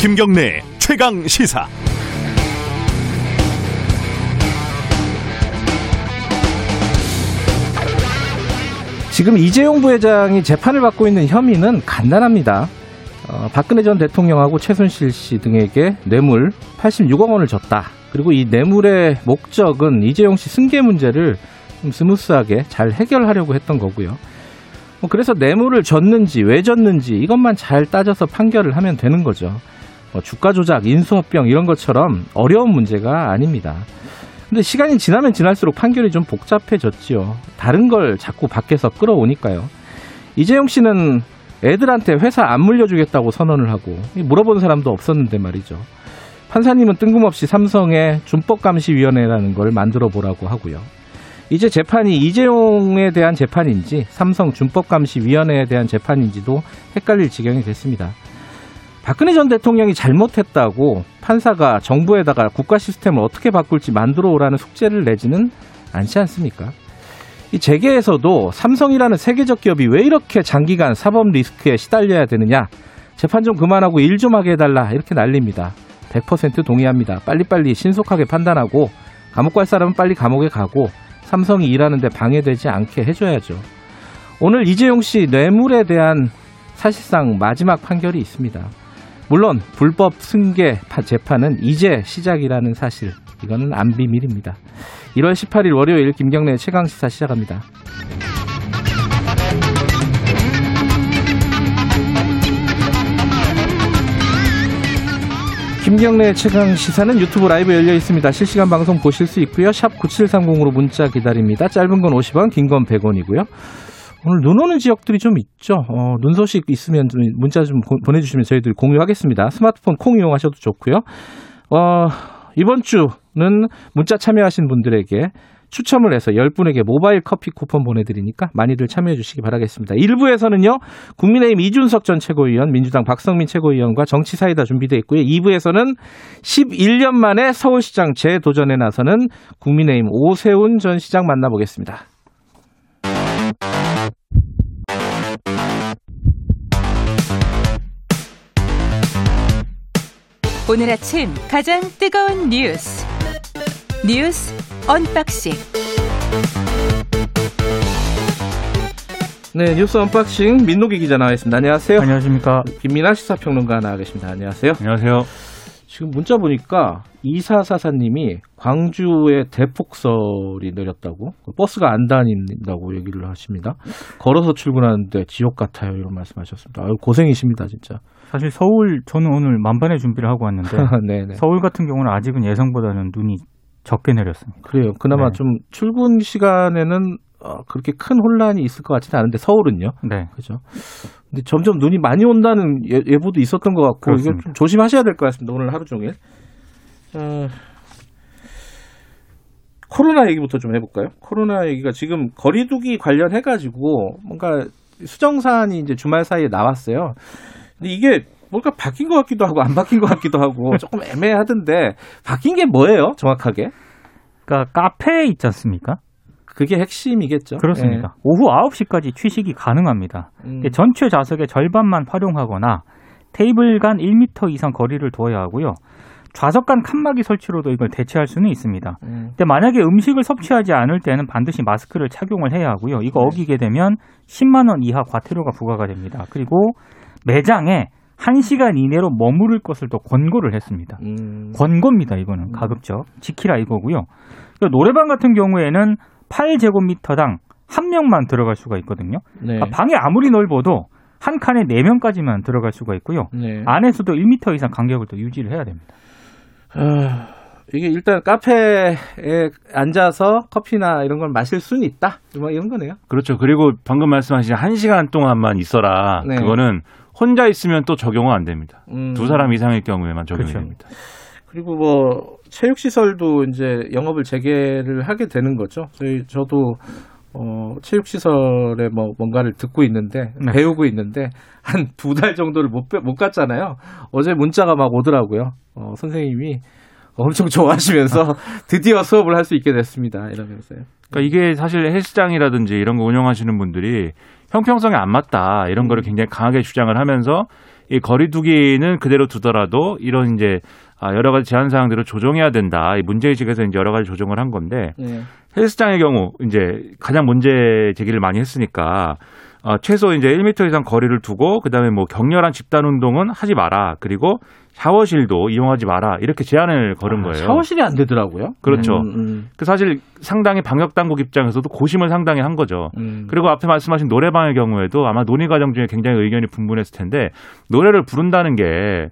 김경래 최강 시사. 지금 이재용 부회장이 재판을 받고 있는 혐의는 간단합니다. 어, 박근혜 전 대통령하고 최순실 씨 등에게 뇌물 86억 원을 줬다. 그리고 이 뇌물의 목적은 이재용 씨 승계 문제를 좀 스무스하게 잘 해결하려고 했던 거고요. 뭐 그래서 뇌물을 줬는지 왜 줬는지 이것만 잘 따져서 판결을 하면 되는 거죠. 뭐 주가 조작, 인수합병 이런 것처럼 어려운 문제가 아닙니다. 근데 시간이 지나면 지날수록 판결이 좀 복잡해졌지요. 다른 걸 자꾸 밖에서 끌어오니까요. 이재용 씨는 애들한테 회사 안 물려주겠다고 선언을 하고 물어본 사람도 없었는데 말이죠. 판사님은 뜬금없이 삼성의 준법감시위원회라는 걸 만들어 보라고 하고요. 이제 재판이 이재용에 대한 재판인지 삼성 준법감시위원회에 대한 재판인지도 헷갈릴 지경이 됐습니다. 박근혜 전 대통령이 잘못했다고 판사가 정부에다가 국가 시스템을 어떻게 바꿀지 만들어 오라는 숙제를 내지는 않지 않습니까? 이 재계에서도 삼성이라는 세계적 기업이 왜 이렇게 장기간 사법 리스크에 시달려야 되느냐? 재판 좀 그만하고 일 좀 하게 해달라. 이렇게 난립니다. 100% 동의합니다. 빨리빨리 신속하게 판단하고 감옥 갈 사람은 빨리 감옥에 가고 삼성이 일하는데 방해되지 않게 해줘야죠. 오늘 이재용 씨 뇌물에 대한 사실상 마지막 판결이 있습니다. 물론 불법 승계 재판은 이제 시작이라는 사실 이거는 안 비밀입니다. 1월 18일 월요일 김경래 최강 시사 시작합니다. 김경래 최강 시사는 유튜브 라이브 열려 있습니다. 실시간 방송 보실 수 있고요. 샵 9730으로 문자 기다립니다. 짧은 건 50원, 긴 건 100원이고요. 오늘 눈 오는 지역들이 좀 있죠. 어, 눈 소식 있으면 좀 문자 좀 보내주시면 저희들 공유하겠습니다. 스마트폰 콩 이용하셔도 좋고요. 어, 이번 주는 문자 참여하신 분들에게 추첨을 해서 10분에게 모바일 커피 쿠폰 보내드리니까 많이들 참여해 주시기 바라겠습니다. 1부에서는요, 국민의힘 이준석 전 최고위원, 민주당 박성민 최고위원과 정치사이다 준비되어 있고요. 2부에서는 11년 만에 서울시장 재도전에 나서는 국민의힘 오세훈 전 시장 만나보겠습니다. 오늘 아침 가장 뜨거운 뉴스 뉴스 언박싱 네 뉴스 언박싱 민동기 기자 나와 있습니다. 안녕하세요. 안녕하십니까. 김민아 시사평론가 나와 계십니다. 안녕하세요. 안녕하세요. 지금 문자 보니까 이사사사님이 광주에 대폭설이 내렸다고 버스가 안 다닌다고 얘기를 하십니다. 걸어서 출근하는데 지옥 같아요 이런 말씀하셨습니다. 아유 고생이십니다 진짜. 사실 서울 저는 오늘 만반의 준비를 하고 왔는데 서울 같은 경우는 아직은 예상보다는 눈이 적게 내렸습니다. 그래요. 그나마 네. 좀 출근 시간에는 어, 그렇게 큰 혼란이 있을 것 같지는 않은데 서울은요. 네. 그죠. 근데 점점 눈이 많이 온다는 예, 보도 있었던 것 같고 이거 좀 조심하셔야 될 것 같습니다. 오늘 하루 종일. 어, 코로나 얘기부터 좀 해볼까요? 코로나 얘기가 지금 거리두기 관련해 가지고 뭔가 수정 사안이 이제 주말 사이에 나왔어요. 근데 이게 뭔가 바뀐 것 같기도 하고 안 바뀐 것 같기도 하고 조금 애매하던데 바뀐 게 뭐예요? 정확하게? 그러니까 카페 있지 않습니까? 그게 핵심이겠죠. 그렇습니다. 네. 오후 9시까지 취식이 가능합니다. 음. 전체 좌석의 절반만 활용하거나 테이블 간 1m 이상 거리를 두어야 하고요. 좌석 간 칸막이 설치로도 이걸 대체할 수는 있습니다. 음. 근데 만약에 음식을 섭취하지 않을 때는 반드시 마스크를 착용을 해야 하고요. 이거 네. 어기게 되면 10만 원 이하 과태료가 부과가 됩니다. 그리고 매장에 1시간 이내로 머무를 것을 또 권고를 했습니다. 음. 권고입니다, 이거는. 음. 가급적. 지키라 이거고요. 그러니까 노래방 같은 경우에는 8제곱미터당 한 명만 들어갈 수가 있거든요. 네. 그러니까 방이 아무리 넓어도 한 칸에 4명까지만 들어갈 수가 있고요. 네. 안에서도 1미터 이상 간격을 또 유지를 해야 됩니다. 아, 이게 일단 카페에 앉아서 커피나 이런 걸 마실 수는 있다. 뭐 이런 거네요. 그렇죠. 그리고 방금 말씀하신 1시간 동안만 있어라. 네. 그거는 혼자 있으면 또 적용은 안 됩니다. 음. 두 사람 이상일 경우에만 적용이 그렇죠. 됩니다. 그리고 뭐 체육시설도 이제 영업을 재개를 하게 되는 거죠. 저희 저도 어, 체육시설에 뭐 뭔가를 듣고 있는데 네. 배우고 있는데 한 두 달 정도를 못, 못 갔잖아요. 어제 문자가 막 오더라고요. 어, 선생님이 엄청 좋아하시면서 드디어 수업을 할 수 있게 됐습니다. 이러면서요. 그러니까 이게 사실 헬스장이라든지 이런 거 운영하시는 분들이 형평성에 안 맞다 이런 거를 굉장히 강하게 주장을 하면서 이 거리두기는 그대로 두더라도 이런 이제 아, 여러 가지 제한 사항들을 조정해야 된다. 이 문제의식에서 이제 여러 가지 조정을 한 건데 네. 헬스장의 경우 이제 가장 문제 제기를 많이 했으니까 어, 최소 이제 1미터 이상 거리를 두고 그다음에 뭐 격렬한 집단 운동은 하지 마라. 그리고 샤워실도 이용하지 마라 이렇게 제안을 걸은 아, 거예요. 샤워실이 안 되더라고요. 그렇죠. 음, 음. 그 사실 상당히 방역 당국 입장에서도 고심을 상당히 한 거죠. 음. 그리고 앞에 말씀하신 노래방의 경우에도 아마 논의 과정 중에 굉장히 의견이 분분했을 텐데 노래를 부른다는 게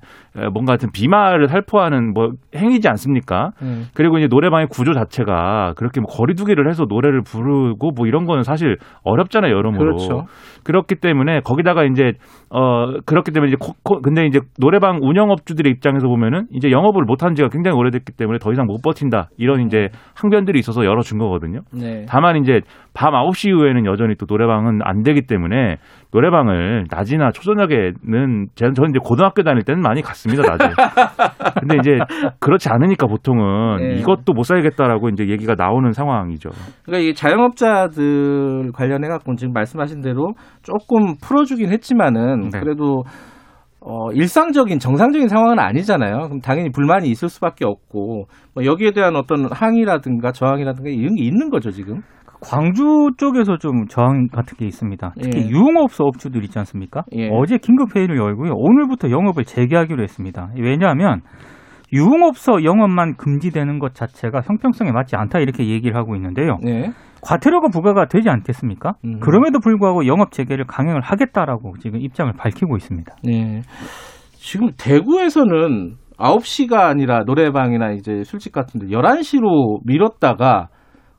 뭔가 같은 비말을 살포하는 뭐 행위지 않습니까? 음. 그리고 이제 노래방의 구조 자체가 그렇게 뭐 거리두기를 해서 노래를 부르고 뭐 이런 거는 사실 어렵잖아요 여러모로. 그렇죠. 그렇기 때문에 거기다가 이제 어 그렇기 때문에 이제 코, 코, 근데 이제 노래방 운영업주들의 입장에서 보면은 이제 영업을 못한 지가 굉장히 오래됐기 때문에 더 이상 못 버틴다 이런 이제 항변들이 있어서 열어준 거거든요. 네. 다만 이제 밤 9시 이후에는 여전히 또 노래방은 안 되기 때문에 노래방을 낮이나 초저녁에는 저는 이제 고등학교 다닐 때는 많이 갔습니다 낮에. 근데 이제 그렇지 않으니까 보통은 네. 이것도 못 살겠다라고 이제 얘기가 나오는 상황이죠. 그러니까 이 자영업자들 관련해 갖고 지금 말씀하신 대로 조금 풀어주긴 했지만은 네. 그래도 어, 일상적인 정상적인 상황은 아니잖아요. 그럼 당연히 불만이 있을 수밖에 없고 뭐 여기에 대한 어떤 항의라든가 저항이라든가 이런 게 있는 거죠 지금. 광주 쪽에서 좀 저항 같은 게 있습니다. 특히 예. 유흥업소 업주들 있지 않습니까? 예. 어제 긴급 회의를 열고요. 오늘부터 영업을 재개하기로 했습니다. 왜냐하면 유흥업소 영업만 금지되는 것 자체가 형평성에 맞지 않다 이렇게 얘기를 하고 있는데요. 예. 과태료가 부과가 되지 않겠습니까? 음. 그럼에도 불구하고 영업 재개를 강행을 하겠다라고 지금 입장을 밝히고 있습니다. 네. 지금 대구에서는 9시가 아니라 노래방이나 이제 술집 같은 데 11시로 미뤘다가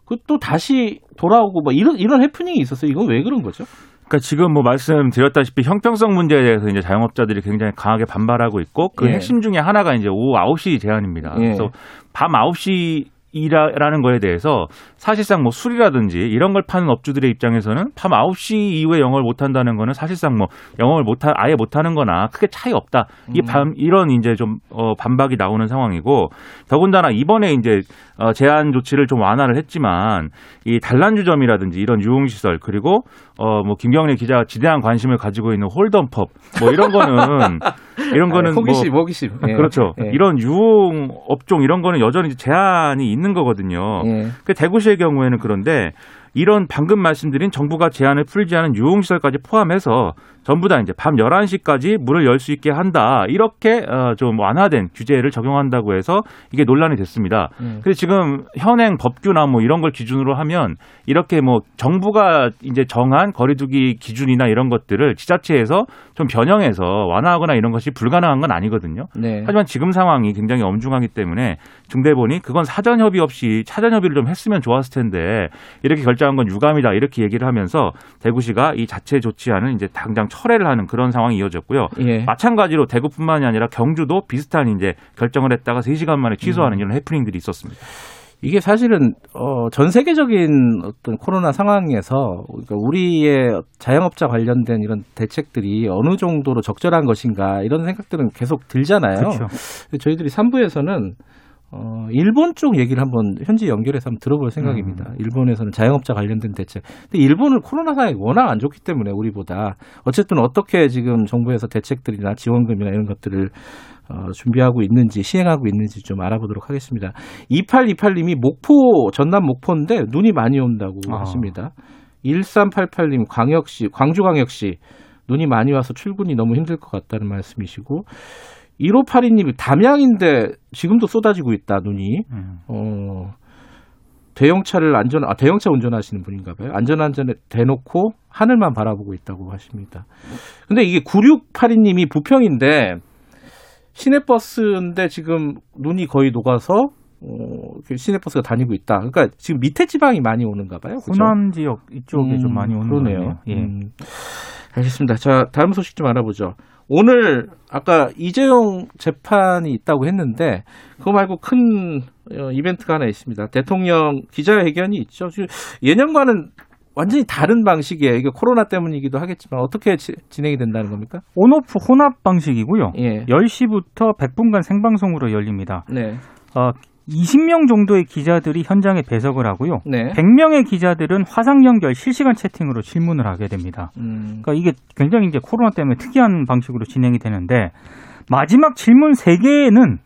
그 또 다시 돌아오고 뭐 이런 이런 해프닝이 있었어요. 이건 왜 그런 거죠? 그러니까 지금 뭐 말씀드렸다시피 형평성 문제에 대해서 이제 자영업자들이 굉장히 강하게 반발하고 있고 그 예. 핵심 중에 하나가 이제 오후 9시 제한입니다. 예. 그래서 밤 9시 이라는 거에 대해서 사실상 뭐 술이라든지 이런 걸 파는 업주들의 입장에서는 밤 9시 이후에 영업을 못 한다는 거는 사실상 뭐 영업을 못 하, 아예 못 하는 거나 크게 차이 없다. 이밤 음. 이런 이제 좀 어, 반박이 나오는 상황이고 더군다나 이번에 이제 어, 제한 조치를 좀 완화를 했지만 이 단란주점이라든지 이런 유흥시설 그리고 어 뭐 김경래 기자가 지대한 관심을 가지고 있는 홀덤펍 뭐 이런 거는 이런 거는 아, 호기심, 뭐, 호기심. 예. 그렇죠. 예. 이런 유흥 업종 이런 거는 여전히 제한이 있는 거거든요. 예. 그 대구시의 경우에는 그런데 이런 방금 말씀드린 정부가 제한을 풀지 않은 유흥시설까지 포함해서 전부 다 이제 밤 11시까지 문을 열 수 있게 한다. 이렇게 어, 좀 완화된 규제를 적용한다고 해서 이게 논란이 됐습니다. 음. 그래서 지금 현행 법규나 뭐 이런 걸 기준으로 하면 이렇게 뭐 정부가 이제 정한 거리두기 기준이나 이런 것들을 지자체에서 좀 변형해서 완화하거나 이런 것이 불가능한 건 아니거든요. 네. 하지만 지금 상황이 굉장히 엄중하기 때문에 중대본이 그건 사전 협의 없이 차전 협의를 좀 했으면 좋았을 텐데 이렇게 결정 한 건 유감이다 이렇게 얘기를 하면서 대구시가 이 자체 조치하는 이제 당장 철회를 하는 그런 상황이 이어졌고요. 예. 마찬가지로 대구뿐만이 아니라 경주도 비슷한 이제 결정을 했다가 3시간 만에 취소하는 음. 이런 해프닝들이 있었습니다. 이게 사실은 어, 전 세계적인 어떤 코로나 상황에서 그러니까 우리의 자영업자 관련된 이런 대책들이 어느 정도로 적절한 것인가 이런 생각들은 계속 들잖아요. 그렇죠. 저희들이 3부에서는 어, 일본 쪽 얘기를 한번 현지 연결해서 한번 들어볼 생각입니다. 음. 일본에서는 자영업자 관련된 대책. 근데 일본은 코로나 상황이 워낙 안 좋기 때문에 우리보다 어쨌든 어떻게 지금 정부에서 대책들이나 지원금이나 이런 것들을 어, 준비하고 있는지 시행하고 있는지 좀 알아보도록 하겠습니다. 2828님이 목포 전남 목포인데 눈이 많이 온다고 아. 하십니다. 1388님 광역시 광주광역시 눈이 많이 와서 출근이 너무 힘들 것 같다는 말씀이시고 1582님이 담양인데 지금도 쏟아지고 있다 눈이. 음. 어. 대형차를 안전 아 대형차 운전하시는 분인가 봐요. 안전안전에 대놓고 하늘만 바라보고 있다고 하십니다. 근데 이게 9682님이 부평인데 시내버스인데 지금 눈이 거의 녹아서 어, 시내버스가 다니고 있다. 그러니까 지금 밑에 지방이 많이 오는가 봐요. 그죠? 호남 지역 이쪽에 음, 좀 많이 오는 거네요. 예. 음, 알겠습니다. 자, 다음 소식 좀 알아보죠. 오늘 아까 이재용 재판이 있다고 했는데 그거 말고 큰 어, 이벤트가 하나 있습니다. 대통령 기자회견이 있죠. 예년과는 완전히 다른 방식이에요. 이게 코로나 때문이기도 하겠지만 어떻게 지, 진행이 된다는 겁니까? 온오프 혼합 방식이고요. 예. 10시부터 100분간 생방송으로 열립니다. 네. 어, 20명 정도의 기자들이 현장에 배석을 하고요. 네. 100명의 기자들은 화상 연결 실시간 채팅으로 질문을 하게 됩니다. 음. 그러니까 이게 굉장히 이제 코로나 때문에 특이한 방식으로 진행이 되는데 마지막 질문 3개는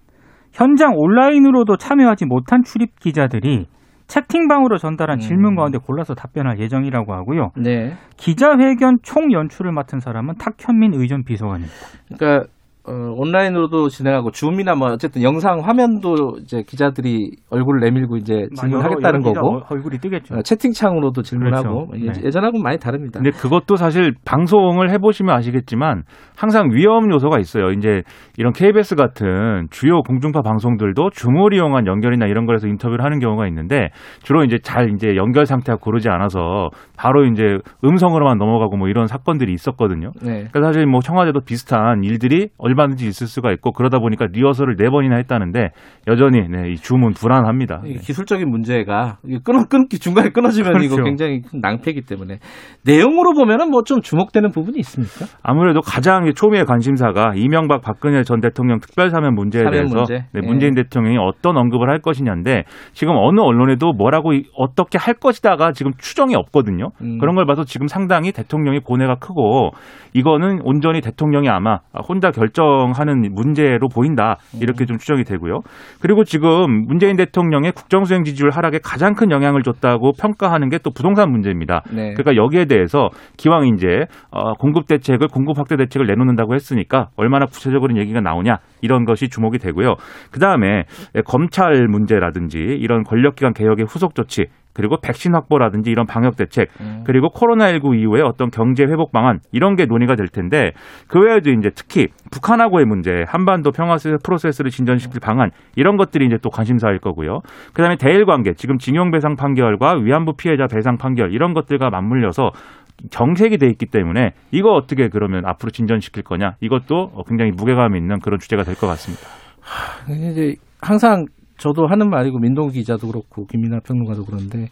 현장 온라인으로도 참여하지 못한 출입 기자들이 채팅방으로 전달한 음. 질문 가운데 골라서 답변할 예정이라고 하고요. 네. 기자회견 총 연출을 맡은 사람은 탁현민 의전 비서관입니다. 그러니까 어, 온라인으로도 진행하고 줌이나 뭐 어쨌든 영상 화면도 이제 기자들이 얼굴을 내밀고 이제 질문하겠다는 거고 얼굴이 뜨겠죠. 어, 채팅창으로도 질문하고 그렇죠. 네. 예전하고는 많이 다릅니다. 근데 그것도 사실 방송을 해보시면 아시겠지만 항상 위험 요소가 있어요. 이제 이런 KBS 같은 주요 공중파 방송들도 줌을 이용한 연결이나 이런 거에서 인터뷰를 하는 경우가 있는데 주로 이제 잘 이제 연결 상태가 고르지 않아서 바로 이제 음성으로만 넘어가고 뭐 이런 사건들이 있었거든요. 네. 그러니까 사실 뭐 청와대도 비슷한 일들이 얼마 든지 있을 수가 있고 그러다 보니까 리허설을 네 번이나 했다는데 여전히 네, 이 줌은 불안합니다. 네. 기술적인 문제가 끊어 끊기 중간에 끊어지면 그렇죠. 이거 굉장히 큰 낭패이기 때문에 내용으로 보면은 뭐 좀 주목되는 부분이 있습니까? 아무래도 가장 초미의 관심사가 이명박 박근혜 전 대통령 특별사면 문제에 대해서 문제. 네, 문재인 네. 대통령이 어떤 언급을 할 것이냐인데 지금 어느 언론에도 뭐라고 어떻게 할 것이다가 지금 추정이 없거든요. 음. 그런 걸 봐서 지금 상당히 대통령이 고뇌가 크고 이거는 온전히 대통령이 아마 혼자 결정 결정하는 문제로 보인다 이렇게 좀 추정이 되고요. 그리고 지금 문재인 대통령의 국정수행 지지율 하락에 가장 큰 영향을 줬다고 평가하는 게 또 부동산 문제입니다. 네. 그러니까 여기에 대해서 기왕 이제 어, 공급 대책을 공급 확대 대책을 내놓는다고 했으니까 얼마나 구체적으로 얘기가 나오냐 이런 것이 주목이 되고요. 그 다음에 검찰 문제라든지 이런 권력기관 개혁의 후속 조치 그리고 백신 확보라든지 이런 방역 대책, 음. 그리고 코로나19 이후에 어떤 경제 회복 방안 이런 게 논의가 될 텐데 그 외에도 이제 특히 북한하고의 문제, 한반도 평화 프로세스를 진전시킬 방안 이런 것들이 이제 또 관심사일 거고요. 그다음에 대일 관계, 지금 징용 배상 판결과 위안부 피해자 배상 판결 이런 것들과 맞물려서 정색이 돼 있기 때문에 이거 어떻게 그러면 앞으로 진전시킬 거냐 이것도 굉장히 무게감 있는 그런 주제가 될 것 같습니다. 이제 항상 저도 하는 말이고 민동 기자도 그렇고 김민아 평론가도 그런데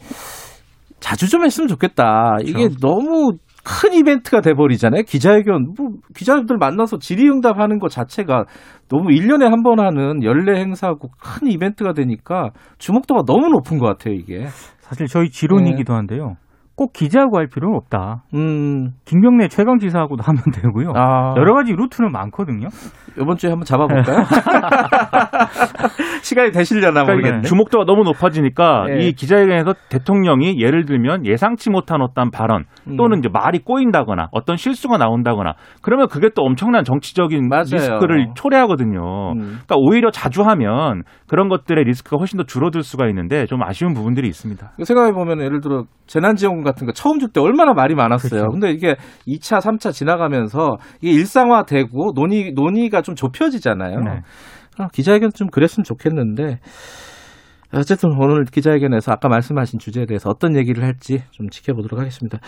자주 좀 했으면 좋겠다. 그렇죠. 이게 너무 큰 이벤트가 돼버리잖아요. 기자회견, 뭐, 기자들 만나서 질의응답 하는 것 자체가 너무 1년에 한 번 하는 연례 행사고 큰 이벤트가 되니까 주목도가 너무 높은 것 같아요, 이게. 사실 저희 지론이기도 네. 한데요. 꼭 기자하고 할 필요는 없다. 음. 김경래 최강 지사하고도 하면 되고요. 아. 여러 가지 루트는 많거든요. 이번 주에 한번 잡아볼까요? 시간이 되시려나 그러니까 모르겠네. 주목도가 너무 높아지니까 네. 이 기자회견에서 대통령이 예를 들면 예상치 못한 어떤 발언 음. 또는 이제 말이 꼬인다거나 어떤 실수가 나온다거나 그러면 그게 또 엄청난 정치적인 맞아요. 리스크를 초래하거든요. 음. 그러니까 오히려 자주 하면 그런 것들의 리스크가 훨씬 더 줄어들 수가 있는데 좀 아쉬운 부분들이 있습니다. 생각해 보면 예를 들어 재난지원금 같은 거 처음 줄 때 얼마나 말이 많았어요. 그렇죠. 근데 이게 2차, 3차 지나가면서 이게 일상화되고 논의 논의가 좀 좁혀지잖아요. 네. 아, 기자회견 좀 그랬으면 좋겠는데 어쨌든 오늘 기자회견에서 아까 말씀하신 주제에 대해서 어떤 얘기를 할지 좀 지켜보도록 하겠습니다.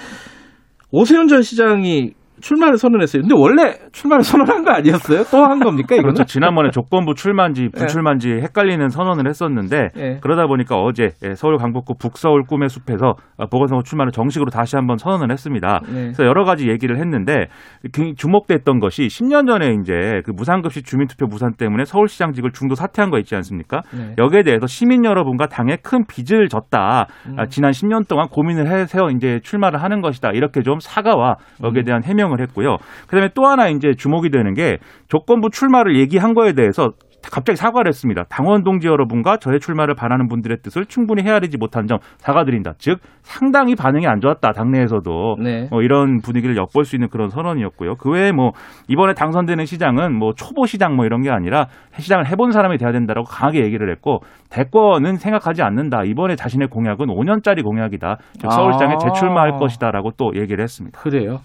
오세훈 전 시장이 출마를 선언했어요. 근데 원래 출마를 선언한 거 아니었어요? 또 한 겁니까 이거는? 그렇죠. 지난번에 조건부 출마인지 네. 불출마인지 네. 헷갈리는 선언을 했었는데 네. 그러다 보니까 어제 예, 서울 강북구 북서울 꿈의 숲에서 보궐선거 출마를 정식으로 다시 한번 선언을 했습니다. 네. 그래서 여러 가지 얘기를 했는데 그 주목됐던 것이 10년 전에 이제 그 무상급식 주민투표 무산 때문에 서울시장직을 중도 사퇴한 거 있지 않습니까? 네. 여기에 대해서 시민 여러분과 당에 큰 빚을 졌다. 음. 아, 지난 10년 동안 고민을 해서 이제 출마를 하는 것이다. 이렇게 좀 사과와 여기에 음. 대한 해명 설명을 했고요. 그다음에 또 하나 이제 주목이 되는 게 조건부 출마를 얘기한 거에 대해서 갑자기 사과를 했습니다. 당원 동지 여러분과 저의 출마를 바라는 분들의 뜻을 충분히 헤아리지 못한 점 사과드린다. 즉 상당히 반응이 안 좋았다. 당내에서도 네. 뭐 이런 분위기를 엿볼 수 있는 그런 선언이었고요. 그 외에 뭐 이번에 당선되는 시장은 뭐 초보 시장 뭐 이런 게 아니라 시장을 해본 사람이 돼야 된다라고 강하게 얘기를 했고 대권은 생각하지 않는다. 이번에 자신의 공약은 5년짜리 공약이다. 즉 서울시장에 아. 재출마할 것이다라고 또 얘기를 했습니다. 그래요.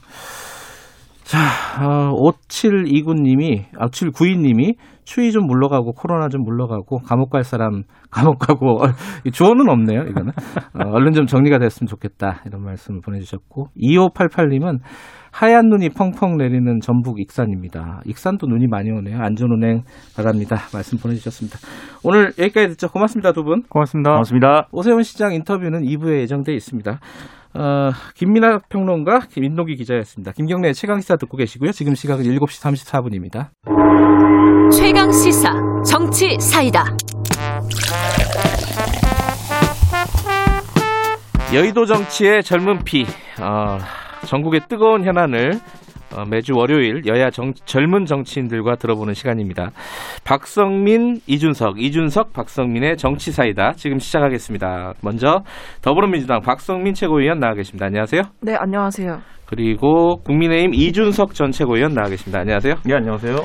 자, 어, 5729님이, 아, 792님이 추위 좀 물러가고 코로나 좀 물러가고 감옥 갈 사람 감옥 가고 주어는 없네요, 이거는. 어, 얼른 좀 정리가 됐으면 좋겠다. 이런 말씀을 보내주셨고 2588님은 하얀 눈이 펑펑 내리는 전북 익산입니다. 익산도 눈이 많이 오네요. 안전운행 바랍니다. 말씀 보내주셨습니다. 오늘 여기까지 듣죠. 고맙습니다, 두 분. 고맙습니다. 고맙습니다. 오세훈 시장 인터뷰는 2부에 예정돼 있습니다. 어, 김민아 평론가, 김민동기 기자였습니다. 김경래 최강 시사 듣고 계시고요. 지금 시각은 7시 34분입니다. 최강 시사 정치 사이다. 여의도 정치의 젊은 피, 어, 전국의 뜨거운 현안을 어, 매주 월요일 여야 정, 젊은 정치인들과 들어보는 시간입니다. 박성민, 이준석, 이준석, 박성민의 정치사이다. 지금 시작하겠습니다. 먼저 더불어민주당 박성민 최고위원 나와 계십니다. 안녕하세요. 네, 안녕하세요. 그리고 국민의힘 이준석 전 최고위원 나와 계십니다. 안녕하세요. 네, 안녕하세요.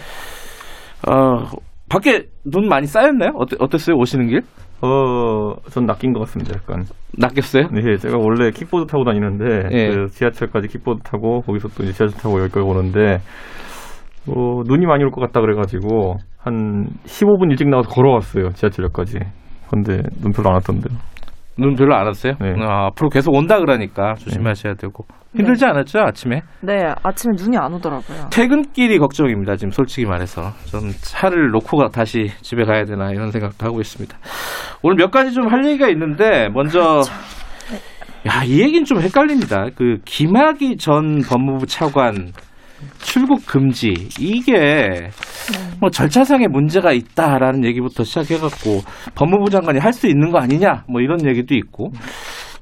어, 밖에 눈 많이 쌓였나요? 어땠, 어땠어요? 오시는 길? 어, 전 낚인 것 같습니다, 약간. 낚였어요? 네, 제가 원래 킥보드 타고 다니는데, 예. 그 지하철까지 킥보드 타고, 거기서 또 이제 지하철 타고 여기까지 오는데, 어, 눈이 많이 올 것 같다 그래가지고, 한 15분 일찍 나와서 걸어왔어요, 지하철역까지. 근데 눈 별로 안 왔던데요. 눈 별로 안 왔어요? 네. 어, 앞으로 계속 온다 그러니까 조심하셔야 되고. 힘들지 않았죠, 아침에? 네, 아침에 눈이 안 오더라고요. 퇴근길이 걱정입니다, 지금 솔직히 말해서. 좀 차를 놓고 가- 다시 집에 가야 되나 이런 생각도 하고 있습니다. 오늘 몇 가지 좀 할 얘기가 있는데, 먼저, 야, 이 얘기는 좀 헷갈립니다. 그, 김학의 전 법무부 차관 출국 금지, 이게, 뭐 절차상의 문제가 있다라는 얘기부터 시작해갖고, 법무부 장관이 할 수 있는 거 아니냐, 뭐 이런 얘기도 있고,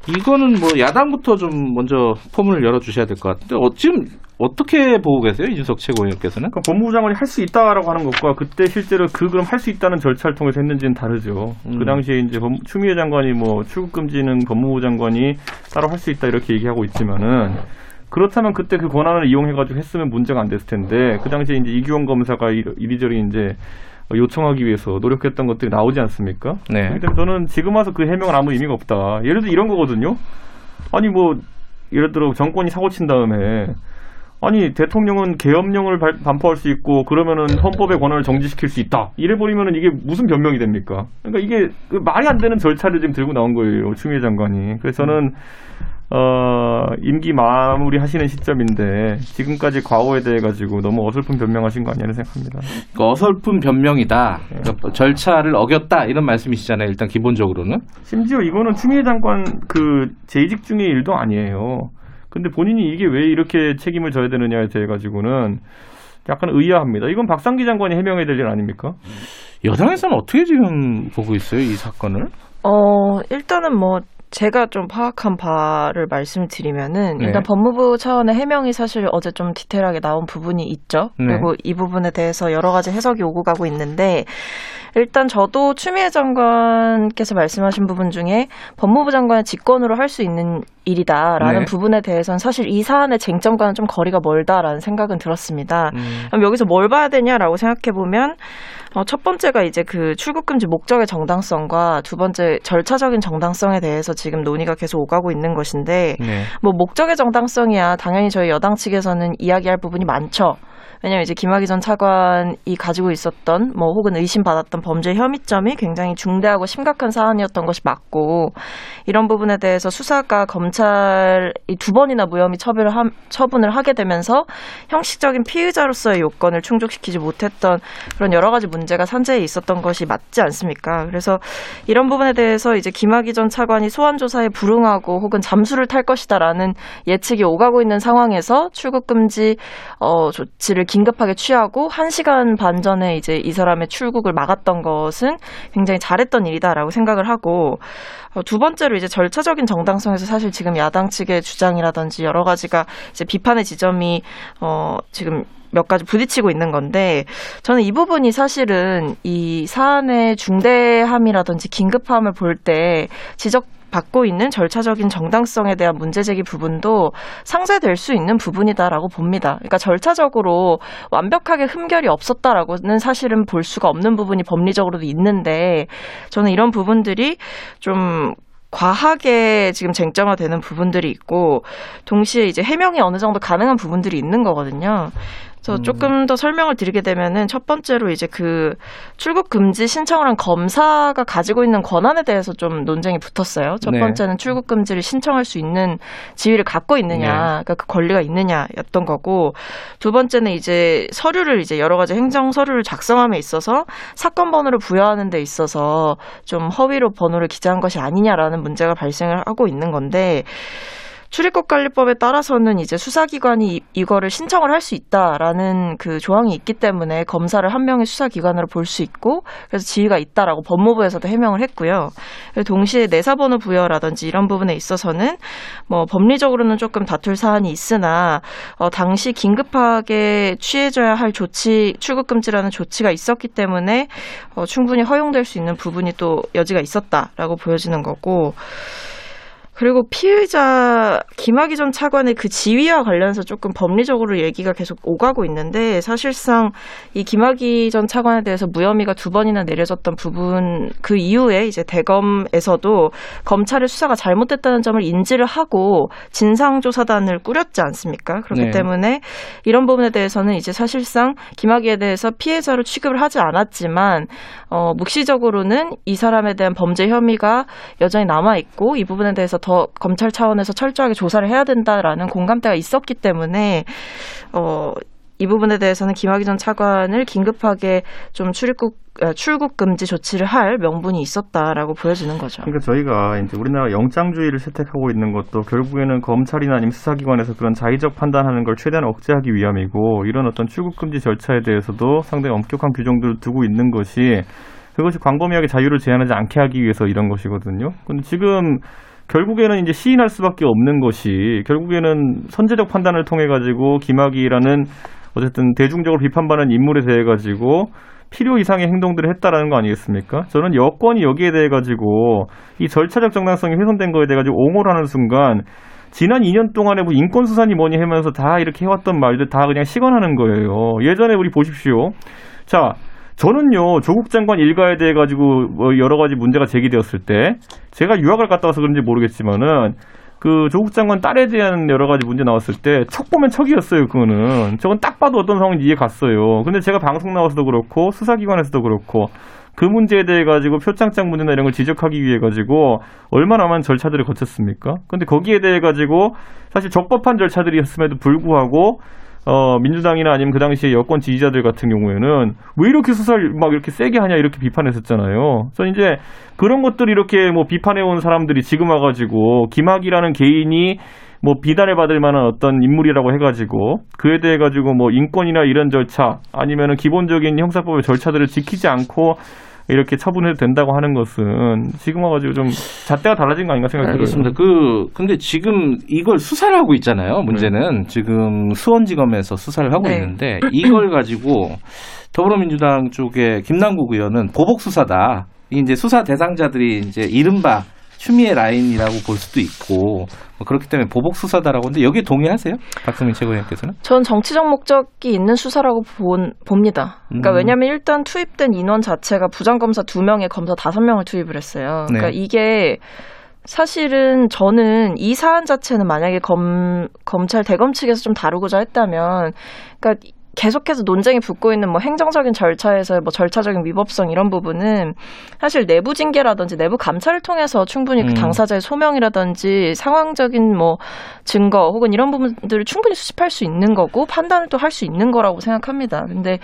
이거는 뭐 야당부터 좀 먼저 포문을 열어주셔야 될 것 같은데 어, 지금 어떻게 보고 계세요 이준석 최고위원께서는? 그러니까 법무부 장관이 할 수 있다라고 하는 것과 그때 실제로 그 그럼 할 수 있다는 절차를 통해서 했는지는 다르죠. 음. 그 당시에 이제 법- 추미애 장관이 뭐 출국 금지는 법무부 장관이 따로 할 수 있다 이렇게 얘기하고 있지만은 그렇다면 그때 그 권한을 이용해가지고 했으면 문제가 안 됐을 텐데 그 당시에 이제 이규원 검사가 이- 이리저리 이제 요청하기 위해서 노력했던 것들이 나오지 않습니까? 네. 그렇기 때문에 저는 지금 와서 그 해명은 아무 의미가 없다. 예를 들어 이런 거거든요. 아니 뭐 예를 들어 정권이 사고 친 다음에 아니 대통령은 계엄령을 발- 반포할 수 있고 그러면은 헌법의 권한을 정지시킬 수 있다. 이래 버리면은 이게 무슨 변명이 됩니까? 그러니까 이게 그 말이 안 되는 절차를 지금 들고 나온 거예요. 추미애 장관이. 그래서 저는 어 임기 마무리 하시는 시점인데 지금까지 과오에 대해 가지고 너무 어설픈 변명하신 거 아니냐는 생각합니다. 그 어설픈 변명이다. 그러니까 절차를 어겼다 이런 말씀이시잖아요. 일단 기본적으로는. 심지어 이거는 추미애 장관 그 재직 중의 일도 아니에요. 근데 본인이 이게 왜 이렇게 책임을 져야 되느냐에 대해 가지고는 약간 의아합니다. 이건 박상기 장관이 해명해야 될 일 아닙니까? 여당에서는 어떻게 지금 보고 있어요 이 사건을? 어, 일단은 뭐, 제가 좀 파악한 바를 말씀드리면은, 네. 일단 법무부 차원의 해명이 사실 어제 좀 디테일하게 나온 부분이 있죠. 네. 그리고 이 부분에 대해서 여러 가지 해석이 오고 가고 있는데, 일단 저도 추미애 장관께서 말씀하신 부분 중에 법무부 장관의 직권으로 할 수 있는 일이다라는 네. 부분에 대해서는 사실 이 사안의 쟁점과는 좀 거리가 멀다라는 생각은 들었습니다. 음. 그럼 여기서 뭘 봐야 되냐라고 생각해 보면 어, 첫 번째가 이제 그 출국 금지 목적의 정당성과 두 번째 절차적인 정당성에 대해서 지금 논의가 계속 오가고 있는 것인데 네. 뭐 목적의 정당성이야 당연히 저희 여당 측에서는 이야기할 부분이 많죠. 왜냐하면 이제 김학의 전 차관이 가지고 있었던 뭐 혹은 의심받았던 범죄 혐의점이 굉장히 중대하고 심각한 사안이었던 것이 맞고 이런 부분에 대해서 수사가 검찰이 두 번이나 무혐의 처벌을 함- 처분을 하게 되면서 형식적인 피의자로서의 요건을 충족시키지 못했던 그런 여러 가지 문제가 산재에 있었던 것이 맞지 않습니까? 그래서 이런 부분에 대해서 이제 김학의 전 차관이 소환 조사에 불응하고 혹은 잠수를 탈 것이다라는 예측이 오가고 있는 상황에서 출국 금지 어, 조치를 긴급하게 취하고 한 시간 반 전에 이제 이 사람의 출국을 막았던 것은 굉장히 잘했던 일이다라고 생각을 하고 어, 두 번째로 이제 절차적인 정당성에서 사실 지금 야당 측의 주장이라든지 여러 가지가 이제 비판의 지점이 어, 지금 몇 가지 부딪히고 있는 건데 저는 이 부분이 사실은 이 사안의 중대함이라든지 긴급함을 볼 때 지적 받고 있는 절차적인 정당성에 대한 문제 제기 부분도 상쇄될 수 있는 부분이다라고 봅니다. 그러니까 절차적으로 완벽하게 흠결이 없었다라고는 사실은 볼 수가 없는 부분이 법리적으로도 있는데 저는 이런 부분들이 좀 과하게 지금 쟁점화되는 부분들이 있고 동시에 이제 해명이 어느 정도 가능한 부분들이 있는 거거든요. 그래서 조금 더 설명을 드리게 되면은 첫 번째로 이제 그 출국 금지 신청을 한 검사가 가지고 있는 권한에 대해서 좀 논쟁이 붙었어요. 첫 네. 번째는 출국 금지를 신청할 수 있는 지위를 갖고 있느냐, 네. 그러니까 그 권리가 있느냐였던 거고 두 번째는 이제 서류를 이제 여러 가지 행정 서류를 작성함에 있어서 사건 번호를 부여하는 데 있어서 좀 허위로 번호를 기재한 것이 아니냐라는 문제가 발생을 하고 있는 건데 출입국관리법에 따라서는 이제 수사기관이 이거를 신청을 할 수 있다라는 그 조항이 있기 때문에 검사를 한 명의 수사기관으로 볼 수 있고 그래서 지위가 있다라고 법무부에서도 해명을 했고요. 동시에 내사번호 부여라든지 이런 부분에 있어서는 뭐 법리적으로는 조금 다툴 사안이 있으나 어, 당시 긴급하게 취해져야 할 조치 출국 금지라는 조치가 있었기 때문에 어, 충분히 허용될 수 있는 부분이 또 여지가 있었다라고 보여지는 거고. 그리고 피의자 김학의 전 차관의 그 지위와 관련해서 조금 법리적으로 얘기가 계속 오가고 있는데 사실상 이 김학의 전 차관에 대해서 무혐의가 두 번이나 내려졌던 부분 그 이후에 이제 대검에서도 검찰의 수사가 잘못됐다는 점을 인지를 하고 진상조사단을 꾸렸지 않습니까? 그렇기 네. 때문에 이런 부분에 대해서는 이제 사실상 김학의에 대해서 피해자로 취급을 하지 않았지만 어, 묵시적으로는 이 사람에 대한 범죄 혐의가 여전히 남아 있고 이 부분에 대해서 더 검찰 차원에서 철저하게 조사를 해야 된다라는 공감대가 있었기 때문에 어, 이 부분에 대해서는 김학의 전 차관을 긴급하게 좀 출입국 어, 출국 금지 조치를 할 명분이 있었다라고 보여지는 거죠. 그러니까 저희가 이제 우리나라 영장주의를 채택하고 있는 것도 결국에는 검찰이나 아니면 수사기관에서 그런 자의적 판단하는 걸 최대한 억제하기 위함이고 이런 어떤 출국 금지 절차에 대해서도 상당히 엄격한 규정들을 두고 있는 것이 그것이 광범위하게 자유를 제한하지 않게 하기 위해서 이런 것이거든요. 근데 지금 결국에는 이제 시인할 수밖에 없는 것이 결국에는 선제적 판단을 통해 가지고 김학이라는 어쨌든 대중적으로 비판받는 인물에 대해 가지고 필요 이상의 행동들을 했다라는 거 아니겠습니까? 저는 여권이 여기에 대해 가지고 이 절차적 정당성이 훼손된 거에 대해 가지고 옹호를 하는 순간 지난 2년 동안에 뭐 인권 수사니 뭐니 하면서 다 이렇게 해왔던 말들 다 그냥 시건하는 거예요. 예전에 우리 보십시오. 자, 저는요 조국 장관 일가에 대해 가지고 뭐 여러 가지 문제가 제기되었을 때 제가 유학을 갔다 와서 그런지 모르겠지만은 그 조국 장관 딸에 대한 여러 가지 문제 나왔을 때 척 보면 척이었어요 그거는. 저건 딱 봐도 어떤 상황인지 이해 갔어요. 근데 제가 방송 나와서도 그렇고 수사기관에서도 그렇고 그 문제에 대해 가지고 표창장 문제나 이런 걸 지적하기 위해 가지고 얼마나 많은 절차들을 거쳤습니까? 근데 거기에 대해 가지고 사실 적법한 절차들이었음에도 불구하고 어, 민주당이나 아니면 그 당시에 여권 지지자들 같은 경우에는 왜 이렇게 수사를 막 이렇게 세게 하냐 이렇게 비판했었잖아요. 그래서 이제 그런 것들 이렇게 뭐 비판해온 사람들이 지금 와가지고 김학이라는 개인이 뭐 비단을 받을 만한 어떤 인물이라고 해가지고 그에 대해 가지고 뭐 인권이나 이런 절차 아니면은 기본적인 형사법의 절차들을 지키지 않고 이렇게 처분해도 된다고 하는 것은 지금 와가지고 좀 잣대가 달라진 거 아닌가 생각이 들어요. 알겠습니다. 그 근데 지금 이걸 수사를 하고 있잖아요. 문제는 네. 지금 수원지검에서 수사를 하고 네. 있는데 이걸 가지고 더불어민주당 쪽에 김남국 의원은 보복 수사다. 이제 수사 대상자들이 이제 이른바 추미애 라인이라고 볼 수도 있고 뭐 그렇기 때문에 보복 수사다라고 하는데 여기에 동의하세요? 박성민 최고위원께서는? 전 정치적 목적이 있는 수사라고 본, 봅니다. 그러니까 음. 왜냐하면 일단 투입된 인원 자체가 부장검사 두명에 검사 다섯 명을 투입을 했어요. 그러니까 네. 이게 사실은 저는 이 사안 자체는 만약에 검, 검찰 대검 측에서 좀 다루고자 했다면, 그러니까 계속해서 논쟁이 붙고 있는 뭐 행정적인 절차에서 뭐 절차적인 위법성 이런 부분은 사실 내부 징계라든지 내부 감찰을 통해서 충분히 그 음. 당사자의 소명이라든지 상황적인 뭐 증거 혹은 이런 부분들을 충분히 수집할 수 있는 거고 판단을 또 할 수 있는 거라고 생각합니다. 근데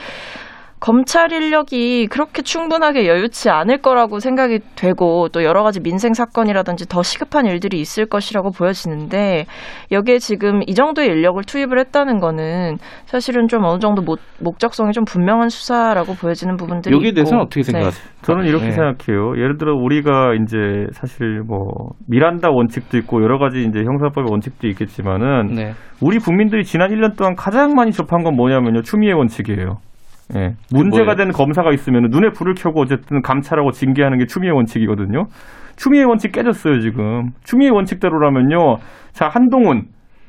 검찰 인력이 그렇게 충분하게 여유치 않을 거라고 생각이 되고 또 여러 가지 민생 사건이라든지 더 시급한 일들이 있을 것이라고 보여지는데 여기에 지금 이 정도의 인력을 투입을 했다는 거는 사실은 좀 어느 정도 목, 목적성이 좀 분명한 수사라고 보여지는 부분들이 여기에 대해서는 어떻게 네. 생각하세요? 네. 저는 이렇게 네. 생각해요. 예를 들어 우리가 이제 사실 뭐 미란다 원칙도 있고 여러 가지 이제 형사법의 원칙도 있겠지만은 네. 우리 국민들이 지난 1년 동안 가장 많이 접한 건 뭐냐면요. 추미애 원칙이에요. 예. 문제가 된 검사가 있으면 눈에 불을 켜고 어쨌든 감찰하고 징계하는 게 추미애 원칙이거든요. 추미애 원칙 깨졌어요, 지금. 추미애 원칙대로라면요. 자, 한동훈.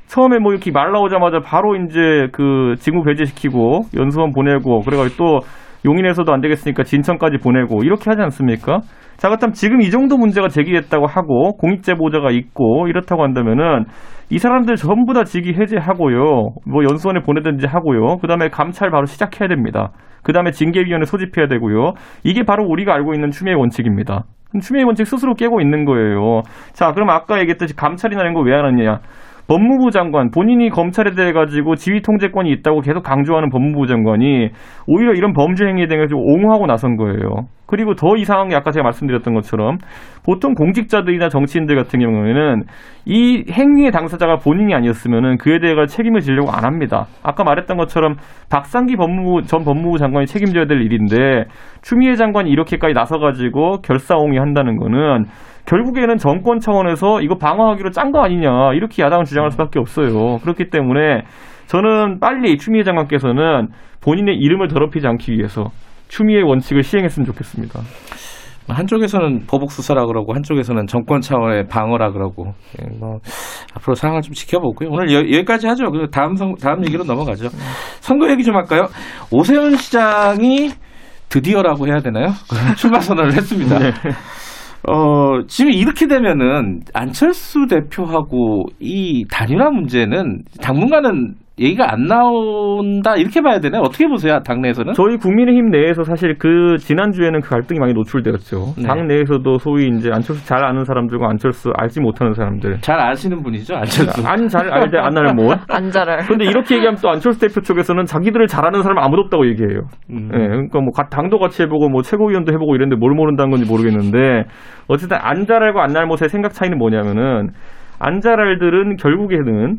처음에 뭐 이렇게 말 나오자마자 바로 이제 그 직무 배제시키고 연수원 보내고 그래가지고 또 용인에서도 안 되겠으니까 진천까지 보내고 이렇게 하지 않습니까? 자, 그렇다면 지금 이 정도 문제가 제기됐다고 하고 공익제보자가 있고 이렇다고 한다면은 이 사람들 전부 다 직위 해제하고요. 뭐 연수원에 보내든지 하고요. 그다음에 감찰 바로 시작해야 됩니다. 그다음에 징계위원회 소집해야 되고요. 이게 바로 우리가 알고 있는 추미애 원칙입니다. 추미애 원칙 스스로 깨고 있는 거예요. 자, 그럼 아까 얘기했듯이 감찰이나 이런 거 왜 하느냐? 법무부 장관 본인이 검찰에 대해 가지고 지휘 통제권이 있다고 계속 강조하는 법무부 장관이 오히려 이런 범죄 행위에 대해 서 옹호하고 나선 거예요. 그리고 더 이상한 게 아까 제가 말씀드렸던 것처럼 보통 공직자들이나 정치인들 같은 경우에는 이 행위의 당사자가 본인이 아니었으면은 그에 대해 책임을 지려고 안 합니다. 아까 말했던 것처럼 박상기 법무부 전 법무부 장관이 책임져야 될 일인데 추미애 장관이 이렇게까지 나서가지고 결사옹위 한다는 거는 결국에는 정권 차원에서 이거 방어하기로 짠 거 아니냐 이렇게 야당은 주장할 수밖에 없어요. 그렇기 때문에 저는 빨리 추미애 장관께서는 본인의 이름을 더럽히지 않기 위해서 추미애 원칙을 시행했으면 좋겠습니다. 한쪽에서는 보복 수사라 그러고 한쪽에서는 정권 차원의 방어라 그러고 예, 뭐 앞으로 상황을 좀 지켜보고요. 오늘 여, 기까지 하죠. 그 다음 성, 다음 얘기로 넘어가죠. 선거 얘기 좀 할까요? 오세훈 시장이 드디어라고 해야 되나요? 출마 선언을 했습니다. 네. 어, 지금 이렇게 되면은 안철수 대표하고 이 단일화 문제는 당분간은 얘기가 안 나온다 이렇게 봐야 되나요? 어떻게 보세요? 당내에서는? 저희 국민의힘 내에서 사실 그 지난주에는 그 갈등이 많이 노출되었죠. 네. 당 내에서도 소위 이제 안철수 잘 아는 사람들과 안철수 알지 못하는 사람들. 잘 아시는 분이죠, 안철수. 안 잘 알지 안 알면 뭐. 안 잘 알. 근데 이렇게 얘기하면 또 안철수 대표 쪽에서는 자기들을 잘 아는 사람 아무도 없다고 얘기해요. 음. 네, 그러니까 뭐 당도 같이 해보고 뭐 최고위원도 해보고 이랬는데 뭘 모른다는 건지 모르겠는데 어쨌든 안 잘 알고 안 날못의 생각 차이는 뭐냐면은 안 잘 알들은 결국에는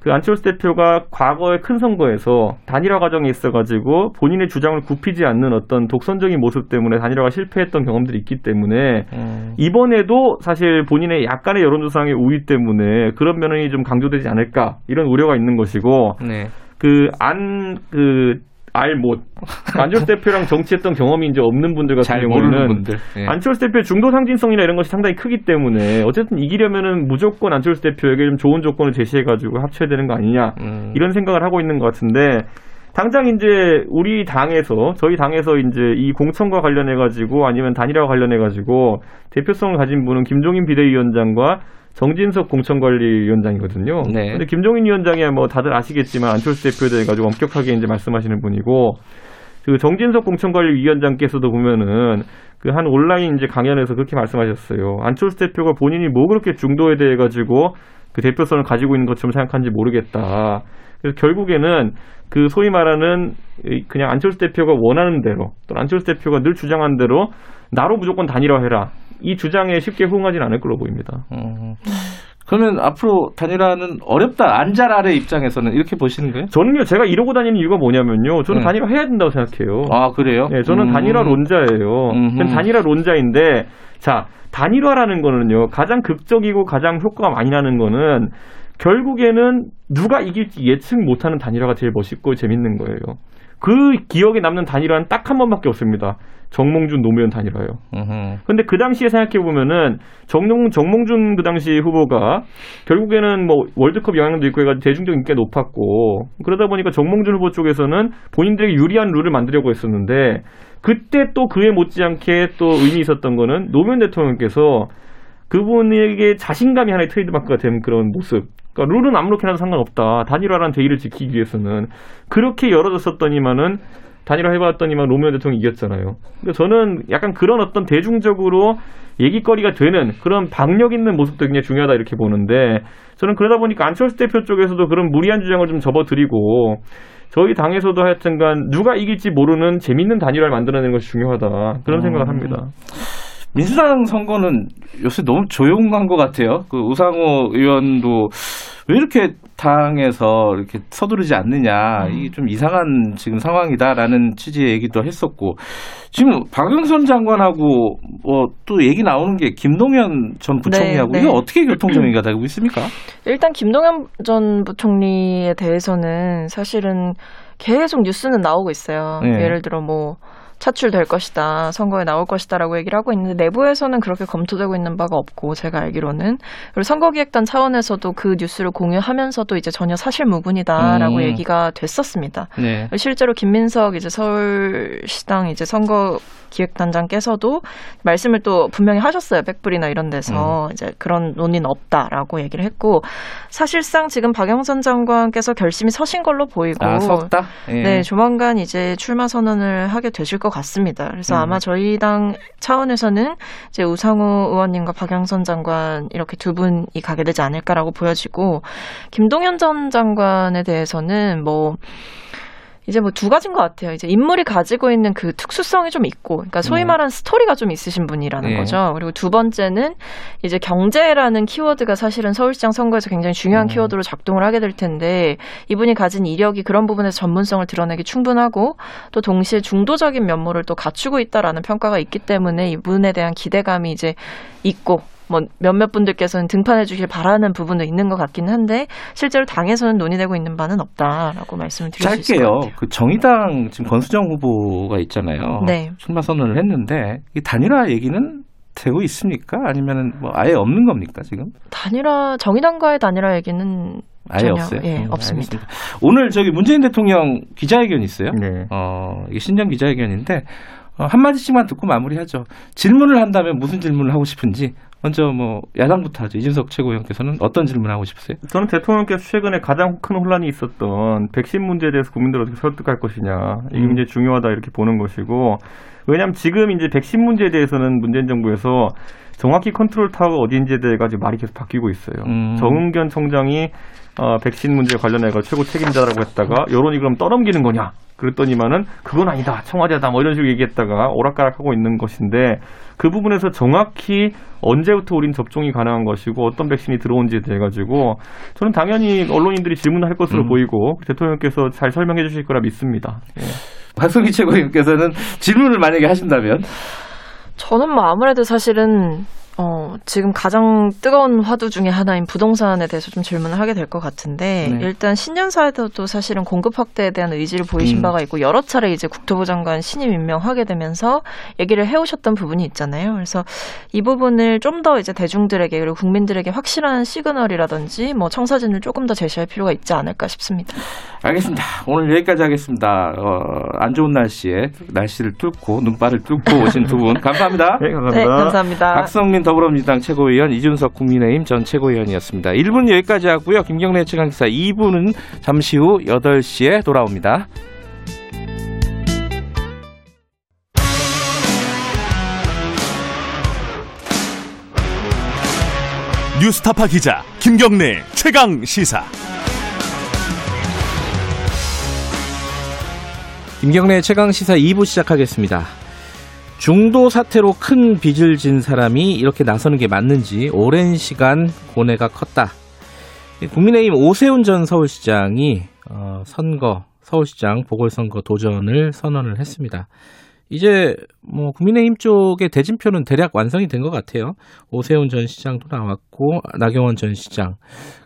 그 안철수 대표가 과거의 큰 선거에서 단일화 과정에 있어가지고 본인의 주장을 굽히지 않는 어떤 독선적인 모습 때문에 단일화가 실패했던 경험들이 있기 때문에 음. 이번에도 사실 본인의 약간의 여론조사의 우위 때문에 그런 면이 좀 강조되지 않을까 이런 우려가 있는 것이고 네. 그안그 그 알못 안철수 대표랑 정치했던 경험이 이제 없는 분들 같은 경우는 분들. 네. 안철수 대표의 중도 상진성이나 이런 것이 상당히 크기 때문에 어쨌든 이기려면은 무조건 안철수 대표에게 좀 좋은 조건을 제시해 가지고 합쳐야 되는 거 아니냐 음. 이런 생각을 하고 있는 것 같은데 당장 이제 우리 당에서 저희 당에서 이제 이 공천과 관련해 가지고 아니면 단일화와 관련해 가지고 대표성을 가진 분은 김종인 비대위원장과 정진석 공천관리위원장이거든요. 네. 근데 김종인 위원장이야 뭐 다들 아시겠지만 안철수 대표에 대해 가지고 엄격하게 이제 말씀하시는 분이고 그 정진석 공천관리위원장께서도 보면은 그 한 온라인 이제 강연에서 그렇게 말씀하셨어요. 안철수 대표가 본인이 뭐 그렇게 중도에 대해 가지고 그 대표성을 가지고 있는 것처럼 생각하는지 모르겠다. 그래서 결국에는 그 소위 말하는 그냥 안철수 대표가 원하는 대로 또 안철수 대표가 늘 주장한 대로 나로 무조건 단일화해라. 이 주장에 쉽게 호응하지는 않을 걸로 보입니다. 음. 그러면 앞으로 단일화는 어렵다. 안잘 아래 입장에서는 이렇게 보시는 거예요? 저는요, 제가 이러고 다니는 이유가 뭐냐면요. 저는 네. 단일화 해야 된다고 생각해요. 아, 그래요? 네, 저는 음. 단일화 론자예요. 저는 단일화 론자인데, 자, 단일화라는 거는요, 가장 극적이고 가장 효과가 많이 나는 거는 결국에는 누가 이길지 예측 못하는 단일화가 제일 멋있고 재밌는 거예요. 그 기억에 남는 단일화는 딱 한 번밖에 없습니다. 정몽준 노무현 단일화요. 근데 그 당시에 생각해 보면은 정몽 정몽준 그 당시 후보가 결국에는 뭐 월드컵 영향도 있고 해가지고 대중적 인기가 높았고 그러다 보니까 정몽준 후보 쪽에서는 본인들에게 유리한 룰을 만들려고 했었는데 그때 또 그에 못지않게 또 의미 있었던 거는 노무현 대통령께서 그분에게 자신감이 하나의 트레이드마크가 된 그런 모습. 그러니까 룰은 아무렇게나 도 상관없다. 단일화란 대의를 지키기 위해서는 그렇게 열어졌었더니만은 단일화 해봤더니만 노무현 대통령이 이겼잖아요. 근데 저는 약간 그런 어떤 대중적으로 얘기거리가 되는 그런 박력 있는 모습도 굉장히 중요하다 이렇게 보는데 저는 그러다 보니까 안철수 대표 쪽에서도 그런 무리한 주장을 좀 접어드리고 저희 당에서도 하여튼간 누가 이길지 모르는 재밌는 단일화를 만들어내는 것이 중요하다 그런 생각을 합니다. 민주당 선거는 요새 너무 조용한 것 같아요. 그 우상호 의원도 왜 이렇게 당에서 이렇게 서두르지 않느냐 음. 이게 좀 이상한 지금 상황이다라는 취지의 얘기도 했었고 지금 박영선 장관하고 뭐 또 얘기 나오는 게 김동연 전 부총리하고 네, 네. 이게 어떻게 교통정리가 되고 있습니까? 일단 김동연 전 부총리에 대해서는 사실은 계속 뉴스는 나오고 있어요. 네. 예를 들어 뭐 차출될 것이다, 선거에 나올 것이다라고 얘기를 하고 있는데 내부에서는 그렇게 검토되고 있는 바가 없고 제가 알기로는 그리고 선거기획단 차원에서도 그 뉴스를 공유하면서도 이제 전혀 사실무근이다라고 음. 얘기가 됐었습니다. 네. 실제로 김민석 이제 서울시당 이제 선거 기획단장께서도 말씀을 또 분명히 하셨어요. 백불이나 이런 데서 음. 이제 그런 논의는 없다라고 얘기를 했고 사실상 지금 박영선 장관께서 결심이 서신 걸로 보이고 아? 예. 네, 조만간 이제 출마 선언을 하게 되실 것것 같습니다. 그래서 음. 아마 저희 당 차원에서는 이제 우상호 의원님과 박영선 장관 이렇게 두 분이 가게 되지 않을까라고 보여지고 김동연 전 장관에 대해서는 뭐 이제 뭐 두 가지인 것 같아요. 이제 인물이 가지고 있는 그 특수성이 좀 있고, 그러니까 소위 음. 말하는 스토리가 좀 있으신 분이라는 네. 거죠. 그리고 두 번째는 이제 경제라는 키워드가 사실은 서울시장 선거에서 굉장히 중요한 음. 키워드로 작동을 하게 될 텐데 이분이 가진 이력이 그런 부분에서 전문성을 드러내기 충분하고 또 동시에 중도적인 면모를 또 갖추고 있다라는 평가가 있기 때문에 이분에 대한 기대감이 이제 있고 뭐 몇몇 분들께서는 등판해 주길 바라는 부분도 있는 것 같긴 한데 실제로 당에서는 논의되고 있는 바는 없다라고 말씀을 드릴 짧게요. 수 있을 것 같아요. 그 정의당 지금 권수정 후보가 있잖아요. 네. 출마 선언을 했는데 이 단일화 얘기는 되고 있습니까? 아니면 뭐 아예 없는 겁니까 지금? 단일화 정의당과의 단일화 얘기는 아예 전혀, 없어요. 예, 음, 없습니다. 알겠습니다. 오늘 저기 문재인 대통령 기자회견 있어요. 네. 어 이게 신년 기자회견인데 어, 한 마디씩만 듣고 마무리하죠. 질문을 한다면 무슨 질문을 하고 싶은지 먼저 뭐 야당부터 하죠. 이준석 최고위원께서는 어떤 질문 하고 싶으세요? 저는 대통령께서 최근에 가장 큰 혼란이 있었던 백신 문제에 대해서 국민들을 어떻게 설득할 것이냐 이게 음. 굉장히 중요하다 이렇게 보는 것이고 왜냐하면 지금 이제 백신 문제에 대해서는 문재인 정부에서 정확히 컨트롤 타워가 어디인지에 대해 가지고 말이 계속 바뀌고 있어요. 음. 정은견 청장이 어, 백신 문제 관련해서 최고 책임자라고 했다가 여론이 그럼 떠넘기는 거냐? 그랬더니만은 그건 아니다. 청와대다. 뭐 이런 식으로 얘기했다가 오락가락하고 있는 것인데 그 부분에서 정확히 언제부터 우린 접종이 가능한 것이고 어떤 백신이 들어온지에 대해 가지고 저는 당연히 언론인들이 질문할 것으로 음. 보이고 대통령께서 잘 설명해 주실 거라 믿습니다. 예. 박성기 최고위원께서는 질문을 만약에 하신다면 저는 뭐 아무래도 사실은 어, 지금 가장 뜨거운 화두 중에 하나인 부동산에 대해서 좀 질문을 하게 될 것 같은데 네. 일단 신년사에서도 사실은 공급 확대에 대한 의지를 보이신 음. 바가 있고 여러 차례 이제 국토부 장관 신임 임명하게 되면서 얘기를 해오셨던 부분이 있잖아요. 그래서 이 부분을 좀 더 이제 대중들에게 그리고 국민들에게 확실한 시그널이라든지 뭐 청사진을 조금 더 제시할 필요가 있지 않을까 싶습니다. 알겠습니다. 오늘 여기까지 하겠습니다. 어, 안 좋은 날씨에 날씨를 뚫고 눈발을 뚫고 오신 두 분 감사합니다. 네, 감사합니다. 네, 감사합니다. 박성민 더불어민주당 최고위원 이준석 국민의힘 전 최고위원이었습니다. 1분 여기까지 하고요. 김경래 최강기사 2부는 잠시 후 8시에 돌아옵니다. 뉴스타파 기자 김경래 최강 시사. 김경래 최강 시사 2부 시작하겠습니다. 중도 사태로 큰 빚을 진 사람이 이렇게 나서는 게 맞는지 오랜 시간 고뇌가 컸다. 국민의힘 오세훈 전 서울시장이 어, 선거 서울시장 보궐선거 도전을 선언을 했습니다. 이제 뭐 국민의힘 쪽의 대진표는 대략 완성이 된 것 같아요. 오세훈 전 시장도 나왔고 나경원 전 시장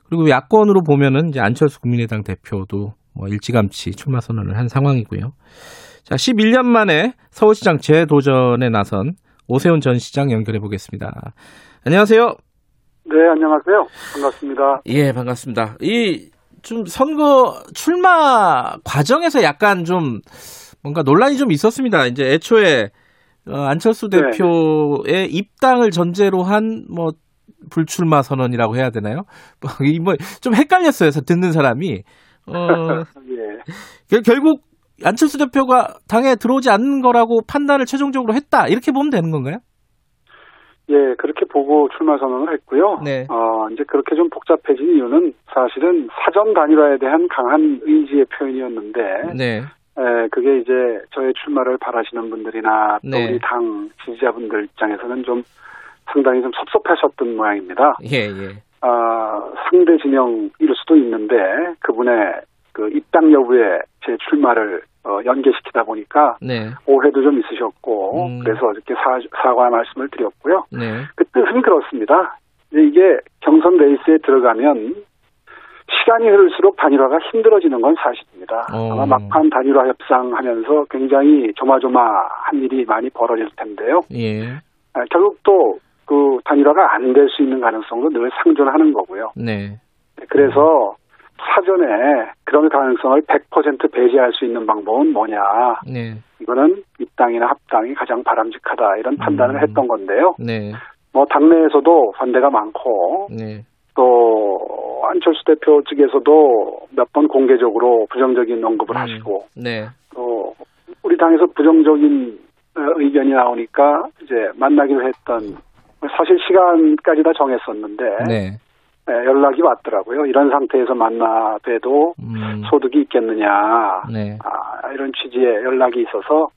그리고 야권으로 보면은 이제 안철수 국민의당 대표도 뭐 일찌감치 출마 선언을 한 상황이고요. 자, 11년 만에 서울시장 재도전에 나선 오세훈 전 시장 연결해 보겠습니다. 안녕하세요. 네, 안녕하세요. 반갑습니다. 예, 반갑습니다. 이 좀 선거 출마 과정에서 약간 좀 뭔가 논란이 좀 있었습니다. 이제 애초에 어, 안철수 네. 대표의 입당을 전제로 한 뭐 불출마 선언이라고 해야 되나요? 뭐좀 헷갈렸어요. 듣는 사람이. 어, 예. 결국 안철수 대표가 당에 들어오지 않는 거라고 판단을 최종적으로 했다 이렇게 보면 되는 건가요? 예, 그렇게 보고 출마 선언을 했고요. 네. 어, 이제 그렇게 좀 복잡해진 이유는 사실은 사전 단일화에 대한 강한 의지의 표현이었는데, 네. 에, 그게 이제 저의 출마를 바라시는 분들이나 또 네. 우리 당 지지자분들 입장에서는 좀 상당히 좀 섭섭하셨던 모양입니다. 예, 예. 아, 상대 진영일 수도 있는데 그분의 그 입당 여부에 제 출마를 어, 연계시키다 보니까 네. 오해도 좀 있으셨고 음. 그래서 이렇게 사, 사과 말씀을 드렸고요. 네. 그 뜻은 그렇습니다. 이게 경선 레이스에 들어가면 시간이 흐를수록 단일화가 힘들어지는 건 사실입니다. 어. 아마 막판 단일화 협상하면서 굉장히 조마조마한 일이 많이 벌어질 텐데요. 예. 아, 결국 또 그 단일화가 안 될 수 있는 가능성도 늘 상존하는 거고요. 네. 그래서 사전에 그런 가능성을 100% 배제할 수 있는 방법은 뭐냐. 네. 이거는 입당이나 합당이 가장 바람직하다 이런 판단을 음. 했던 건데요. 네. 뭐 당내에서도 반대가 많고 네. 또 안철수 대표 측에서도 몇 번 공개적으로 부정적인 언급을 음. 하시고 네. 또 우리 당에서 부정적인 어, 의견이 나오니까 이제 만나기로 했던 사실 시간까지 다 정했었는데 네. 네, 연락이 왔더라고요. 이런 상태에서 만나 봬도 음. 소득이 있겠느냐 네. 아, 이런 취지의 연락이 있어서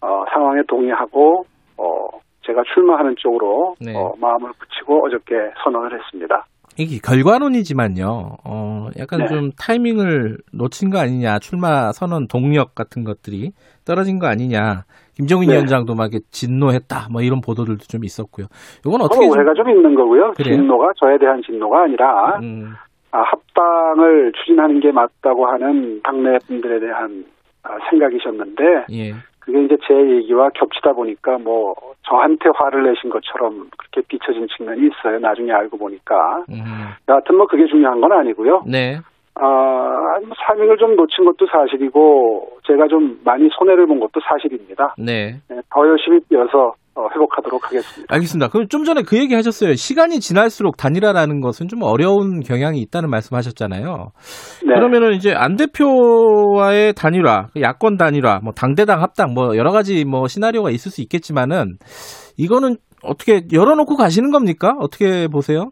어, 상황에 동의하고 어, 제가 출마하는 쪽으로 네. 어, 마음을 붙이고 어저께 선언을 했습니다. 이게 결과론이지만요. 어, 약간 네. 좀 타이밍을 놓친 거 아니냐. 출마 선언 동력 같은 것들이 떨어진 거 아니냐. 김정인 네. 위원장도 막 진노했다. 뭐 이런 보도들도 좀 있었고요. 이건 어떻게 오해가 좀... 좀 있는 거고요. 그래요? 진노가 저에 대한 진노가 아니라 음. 아, 합당을 추진하는 게 맞다고 하는 당내 분들에 대한 아, 생각이셨는데 예. 그게 이제 제 얘기와 겹치다 보니까 뭐 저한테 화를 내신 것처럼 그렇게 비춰진 측면이 있어요. 나중에 알고 보니까. 음. 여하튼 뭐 그게 중요한 건 아니고요. 네. 아, 뭐 사밍을 좀 놓친 것도 사실이고 제가 좀 많이 손해를 본 것도 사실입니다. 네. 네 더 열심히 뛰어서 어, 회복하도록 하겠습니다. 알겠습니다. 그럼 좀 전에 그 얘기 하셨어요. 시간이 지날수록 단일화라는 것은 좀 어려운 경향이 있다는 말씀 하셨잖아요. 네. 그러면은 이제 안 대표와의 단일화, 그 야권 단일화, 뭐 당대당 합당, 뭐 여러 가지 뭐 시나리오가 있을 수 있겠지만은 이거는 어떻게 열어놓고 가시는 겁니까? 어떻게 보세요?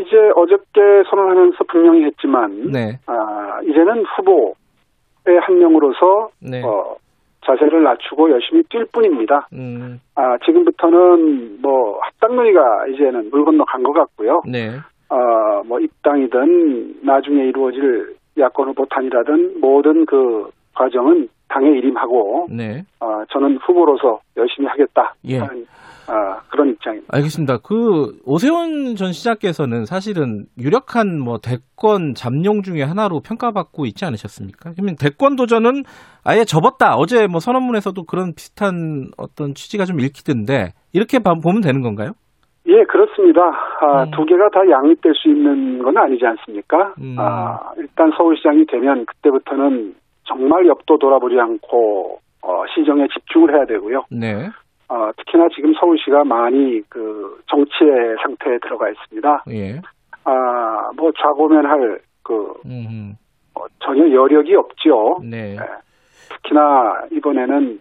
이제 어저께 선언하면서 분명히 했지만, 네. 아, 이제는 후보의 한 명으로서 네. 어, 자세를 낮추고 열심히 뛸 뿐입니다. 음. 아, 지금부터는 뭐 합당 논의가 이제는 물 건너 간 것 같고요. 네. 어, 뭐 입당이든 나중에 이루어질 야권 후보 탄이라든 모든 그 과정은 당에 일임하고 네. 어, 저는 후보로서 열심히 하겠다 예. 아, 그런 입장입니다. 알겠습니다. 그 오세훈 전 시장께서는 사실은 유력한 뭐 대권 잠룡 중의 하나로 평가받고 있지 않으셨습니까? 그러면 대권 도전은 아예 접었다. 어제 뭐 선언문에서도 그런 비슷한 어떤 취지가 좀 읽히던데 이렇게 보면 되는 건가요? 예, 그렇습니다. 아, 음. 두 개가 다 양립될 수 있는 건 아니지 않습니까? 음. 아, 일단 서울시장이 되면 그때부터는 정말 옆도 돌아보지 않고 어, 시정에 집중을 해야 되고요. 네. 어, 특히나 지금 서울시가 많이 그 정치의 상태에 들어가 있습니다. 예. 아, 뭐 좌고면할 그 어, 전혀 여력이 없죠. 네. 네. 특히나 이번에는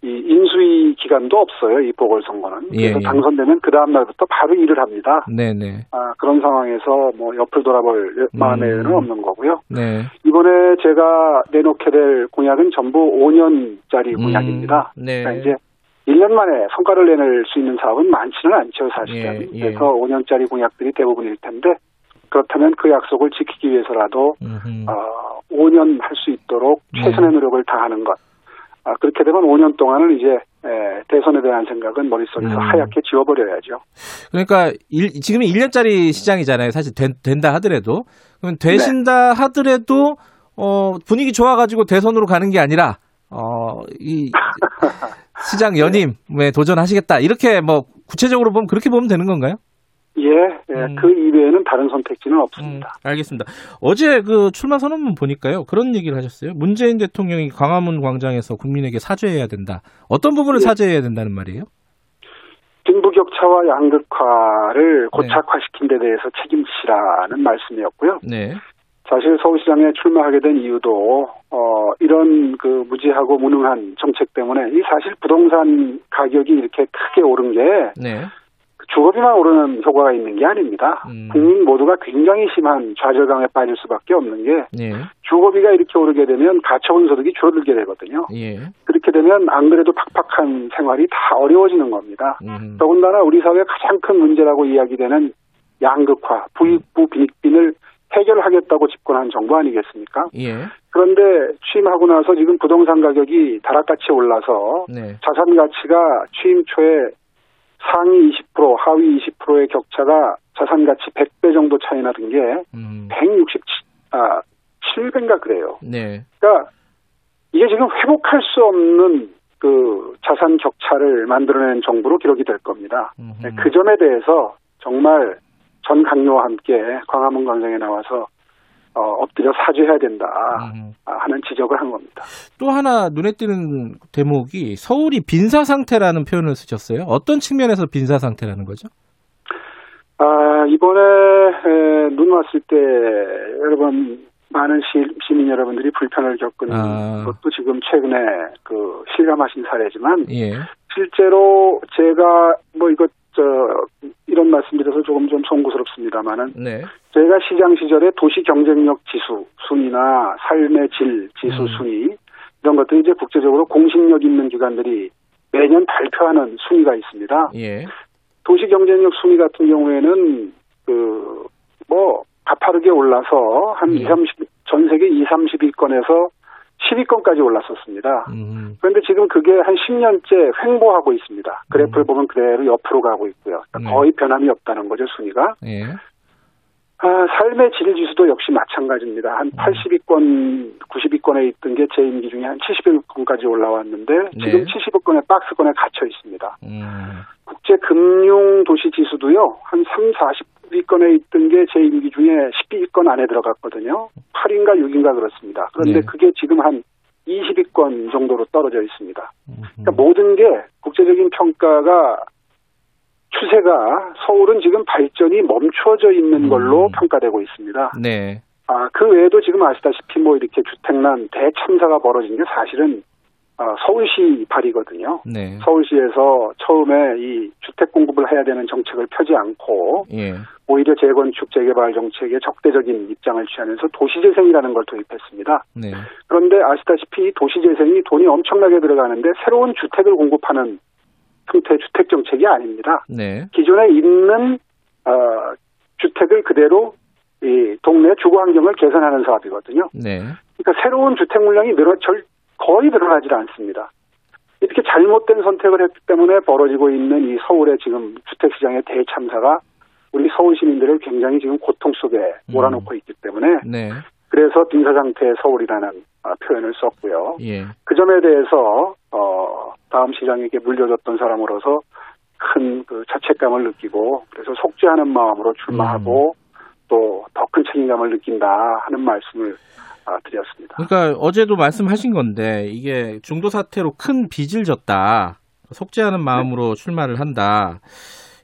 이 인수위 기간도 없어요. 이 보궐선거는. 예, 그래서 예. 당선되면 그 다음 날부터 바로 일을 합니다. 네네. 네. 아, 그런 상황에서 뭐 옆을 돌아볼 마음의 음. 없는 거고요. 네. 이번에 제가 내놓게 될 공약은 전부 5년짜리 음. 공약입니다. 네. 그러니까 이제 1년 만에 성과를 내낼 수 있는 사업은 많지는 않죠, 사실은. 예, 예. 그래서 5년짜리 공약들이 대부분일 텐데 그렇다면 그 약속을 지키기 위해서라도 어, 5년 할 수 있도록 네. 최선의 노력을 다하는 것. 아, 그렇게 되면 5년 동안은 이제 에, 대선에 대한 생각은 머릿속에서 음. 하얗게 지워버려야죠. 그러니까 일, 지금이 1년짜리 시장이잖아요. 사실 된, 된다 하더라도. 그러면 되신다 네. 하더라도 어, 분위기 좋아가지고 대선으로 가는 게 아니라 어, 이 시장 연임에 도전하시겠다. 이렇게 뭐 구체적으로 보면 그렇게 보면 되는 건가요? 예, 예. 음. 그 이외에는 다른 선택지는 없습니다. 음, 알겠습니다. 어제 그 출마 선언문 보니까요. 그런 얘기를 하셨어요. 문재인 대통령이 광화문 광장에서 국민에게 사죄해야 된다. 어떤 부분을 예. 사죄해야 된다는 말이에요? 빈부격차와 양극화를 네. 고착화시킨 데 대해서 책임지라는 말씀이었고요. 네. 사실 서울시장에 출마하게 된 이유도 어 이런 그 무지하고 무능한 정책 때문에 이 사실 부동산 가격이 이렇게 크게 오른 게 네. 주거비만 오르는 효과가 있는 게 아닙니다. 음. 국민 모두가 굉장히 심한 좌절감에 빠질 수밖에 없는 게 네. 주거비가 이렇게 오르게 되면 가처분 소득이 줄어들게 되거든요. 예. 그렇게 되면 안 그래도 팍팍한 생활이 다 어려워지는 겁니다. 음. 더군다나 우리 사회의 가장 큰 문제라고 이야기되는 양극화, 부익부 빈익빈을 해결하겠다고 집권한 정부 아니겠습니까? 예. 그런데 취임하고 나서 지금 부동산 가격이 다락같이 올라서 네. 자산 가치가 취임 초에 상위 20% 하위 20%의 격차가 자산 가치 100배 정도 차이 나던 게 음. 167, 아, 7배인가 그래요. 네. 그러니까 이게 지금 회복할 수 없는 그 자산 격차를 만들어낸 정부로 기록이 될 겁니다. 음흠. 그 점에 대해서 정말 전 강요와 함께 광화문 광장에 나와서 어, 엎드려 사죄해야 된다 음. 하는 지적을 한 겁니다. 또 하나 눈에 띄는 대목이 서울이 빈사 상태라는 표현을 쓰셨어요. 어떤 측면에서 빈사 상태라는 거죠? 아 이번에 에, 눈 왔을 때 여러 번 많은 시, 시민 여러분들이 불편을 겪은 아. 것도 지금 최근에 그 실감하신 사례지만 예. 실제로 제가 뭐 이것 저 이런 말씀드려서 조금 좀 송구스럽습니다만은 네. 저희가 시장 시절에 도시 경쟁력 지수 순위나 삶의 질 지수 음. 순위 이런 것들이 이제 국제적으로 공신력 있는 기관들이 매년 발표하는 순위가 있습니다. 예. 도시 경쟁력 순위 같은 경우에는 그 뭐 가파르게 올라서 한 예. 2, 30, 전 세계 2, 30위권에서 10위권까지 올랐었습니다. 음. 그런데 지금 그게 한 10년째 횡보하고 있습니다. 그래프를 음. 보면 그대로 옆으로 가고 있고요. 그러니까 네. 거의 변함이 없다는 거죠, 순위가. 예. 아, 삶의 질 지수도 역시 마찬가지입니다. 한 80위권, 음. 90위권에 있던 게 제 임기 중에 한 70위권까지 올라왔는데 네. 지금 70위권에 박스권에 갇혀 있습니다. 음. 국제 금융 도시 지수도요. 한 3, 40위권에 있던 게 제 임기 중에 10위권 안에 들어갔거든요. 8인가 6인가 그렇습니다. 그런데 네. 그게 지금 한 20위권 정도로 떨어져 있습니다. 그러니까 모든 게 국제적인 평가가 추세가 서울은 지금 발전이 멈춰져 있는 걸로 음. 평가되고 있습니다. 네. 아, 그 외에도 지금 아시다시피 뭐 이렇게 주택난 대참사가 벌어진 게 사실은 어, 서울시 발이거든요. 네. 서울시에서 처음에 이 주택 공급을 해야 되는 정책을 펴지 않고 예. 오히려 재건축 재개발 정책에 적대적인 입장을 취하면서 도시재생이라는 걸 도입했습니다. 네. 그런데 아시다시피 도시재생이 돈이 엄청나게 들어가는데 새로운 주택을 공급하는 형태의 주택 정책이 아닙니다. 네. 기존에 있는 어, 주택을 그대로 이 동네 주거 환경을 개선하는 사업이거든요. 네. 그러니까 새로운 주택 물량이 늘어 절 거의 늘어나질 않습니다. 이렇게 잘못된 선택을 했기 때문에 벌어지고 있는 이 서울의 지금 주택 시장의 대참사가 우리 서울 시민들을 굉장히 지금 고통 속에 음. 몰아넣고 있기 때문에 네. 그래서 빙사 상태의 서울이라는 아, 표현을 썼고요. 예. 그 점에 대해서 어, 다음 시장에게 물려줬던 사람으로서 큰 그 자책감을 느끼고 그래서 속죄하는 마음으로 출마하고 음. 또더 큰 책임감을 느낀다 하는 말씀을 아, 드렸습니다. 그러니까 어제도 말씀하신 건데 이게 중도 사태로 큰 빚을 졌다. 속죄하는 마음으로 네. 출마를 한다.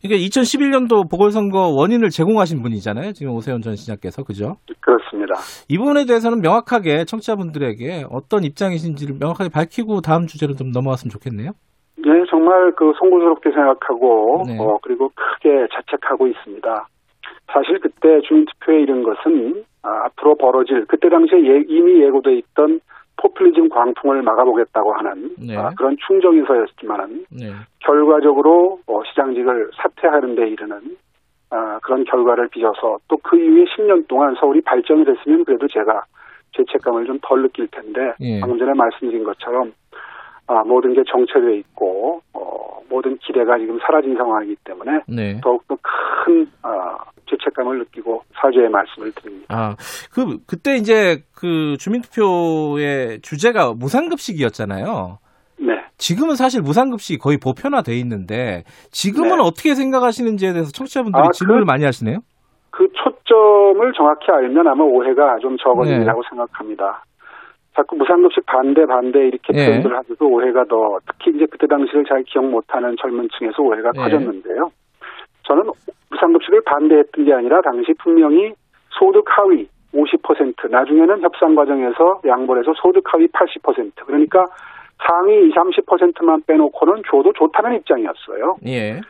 이게 2011년도 보궐선거 원인을 제공하신 분이잖아요. 지금 오세훈 전 시장께서 그죠? 그렇습니다. 이 부분에 대해서는 명확하게 청취자분들에게 어떤 입장이신지를 명확하게 밝히고 다음 주제로 좀 넘어갔으면 좋겠네요. 네, 정말 그 송구스럽게 생각하고 네. 어, 그리고 크게 자책하고 있습니다. 사실 그때 주민투표에 이른 것은 아, 앞으로 벌어질 그때 당시에 예, 이미 예고돼 있던 포퓰리즘 광풍을 막아보겠다고 하는 네. 아, 그런 충정에서였지만은 네. 결과적으로 어, 시장직을 사퇴하는 데 이르는 아, 그런 결과를 빚어서 또 그 이후에 10년 동안 서울이 발전이 됐으면 그래도 제가 죄책감을 좀 덜 느낄 텐데 예. 방금 전에 말씀드린 것처럼 아, 모든 게 정체되어 있고 어, 모든 기대가 지금 사라진 상황이기 때문에 네. 더욱더 큰 아, 죄책감을 느끼고 사죄의 말씀을 드립니다. 아, 그 그때 이제 그 주민투표의 주제가 무상급식이었잖아요. 네. 지금은 사실 무상급식이 거의 보편화돼 있는데 지금은 네. 어떻게 생각하시는지에 대해서 청취자분들이 아, 그 질문을 그, 많이 하시네요. 그 초점을 정확히 알면 아마 오해가 좀 적어진다고 네. 생각합니다. 자꾸 무상급식 반대 반대 이렇게 네. 표현을 하셔서 오해가 더 특히 이제 그때 당시를 잘 기억 못하는 젊은 층에서 오해가 네. 커졌는데요. 저는 무상급식을 반대했던 게 아니라 당시 분명히 소득 하위 50% 나중에는 협상 과정에서 양보를 해서 소득 하위 80% 그러니까 상위 20, 30%만 빼놓고는 줘도 좋다는 입장이었어요. 예.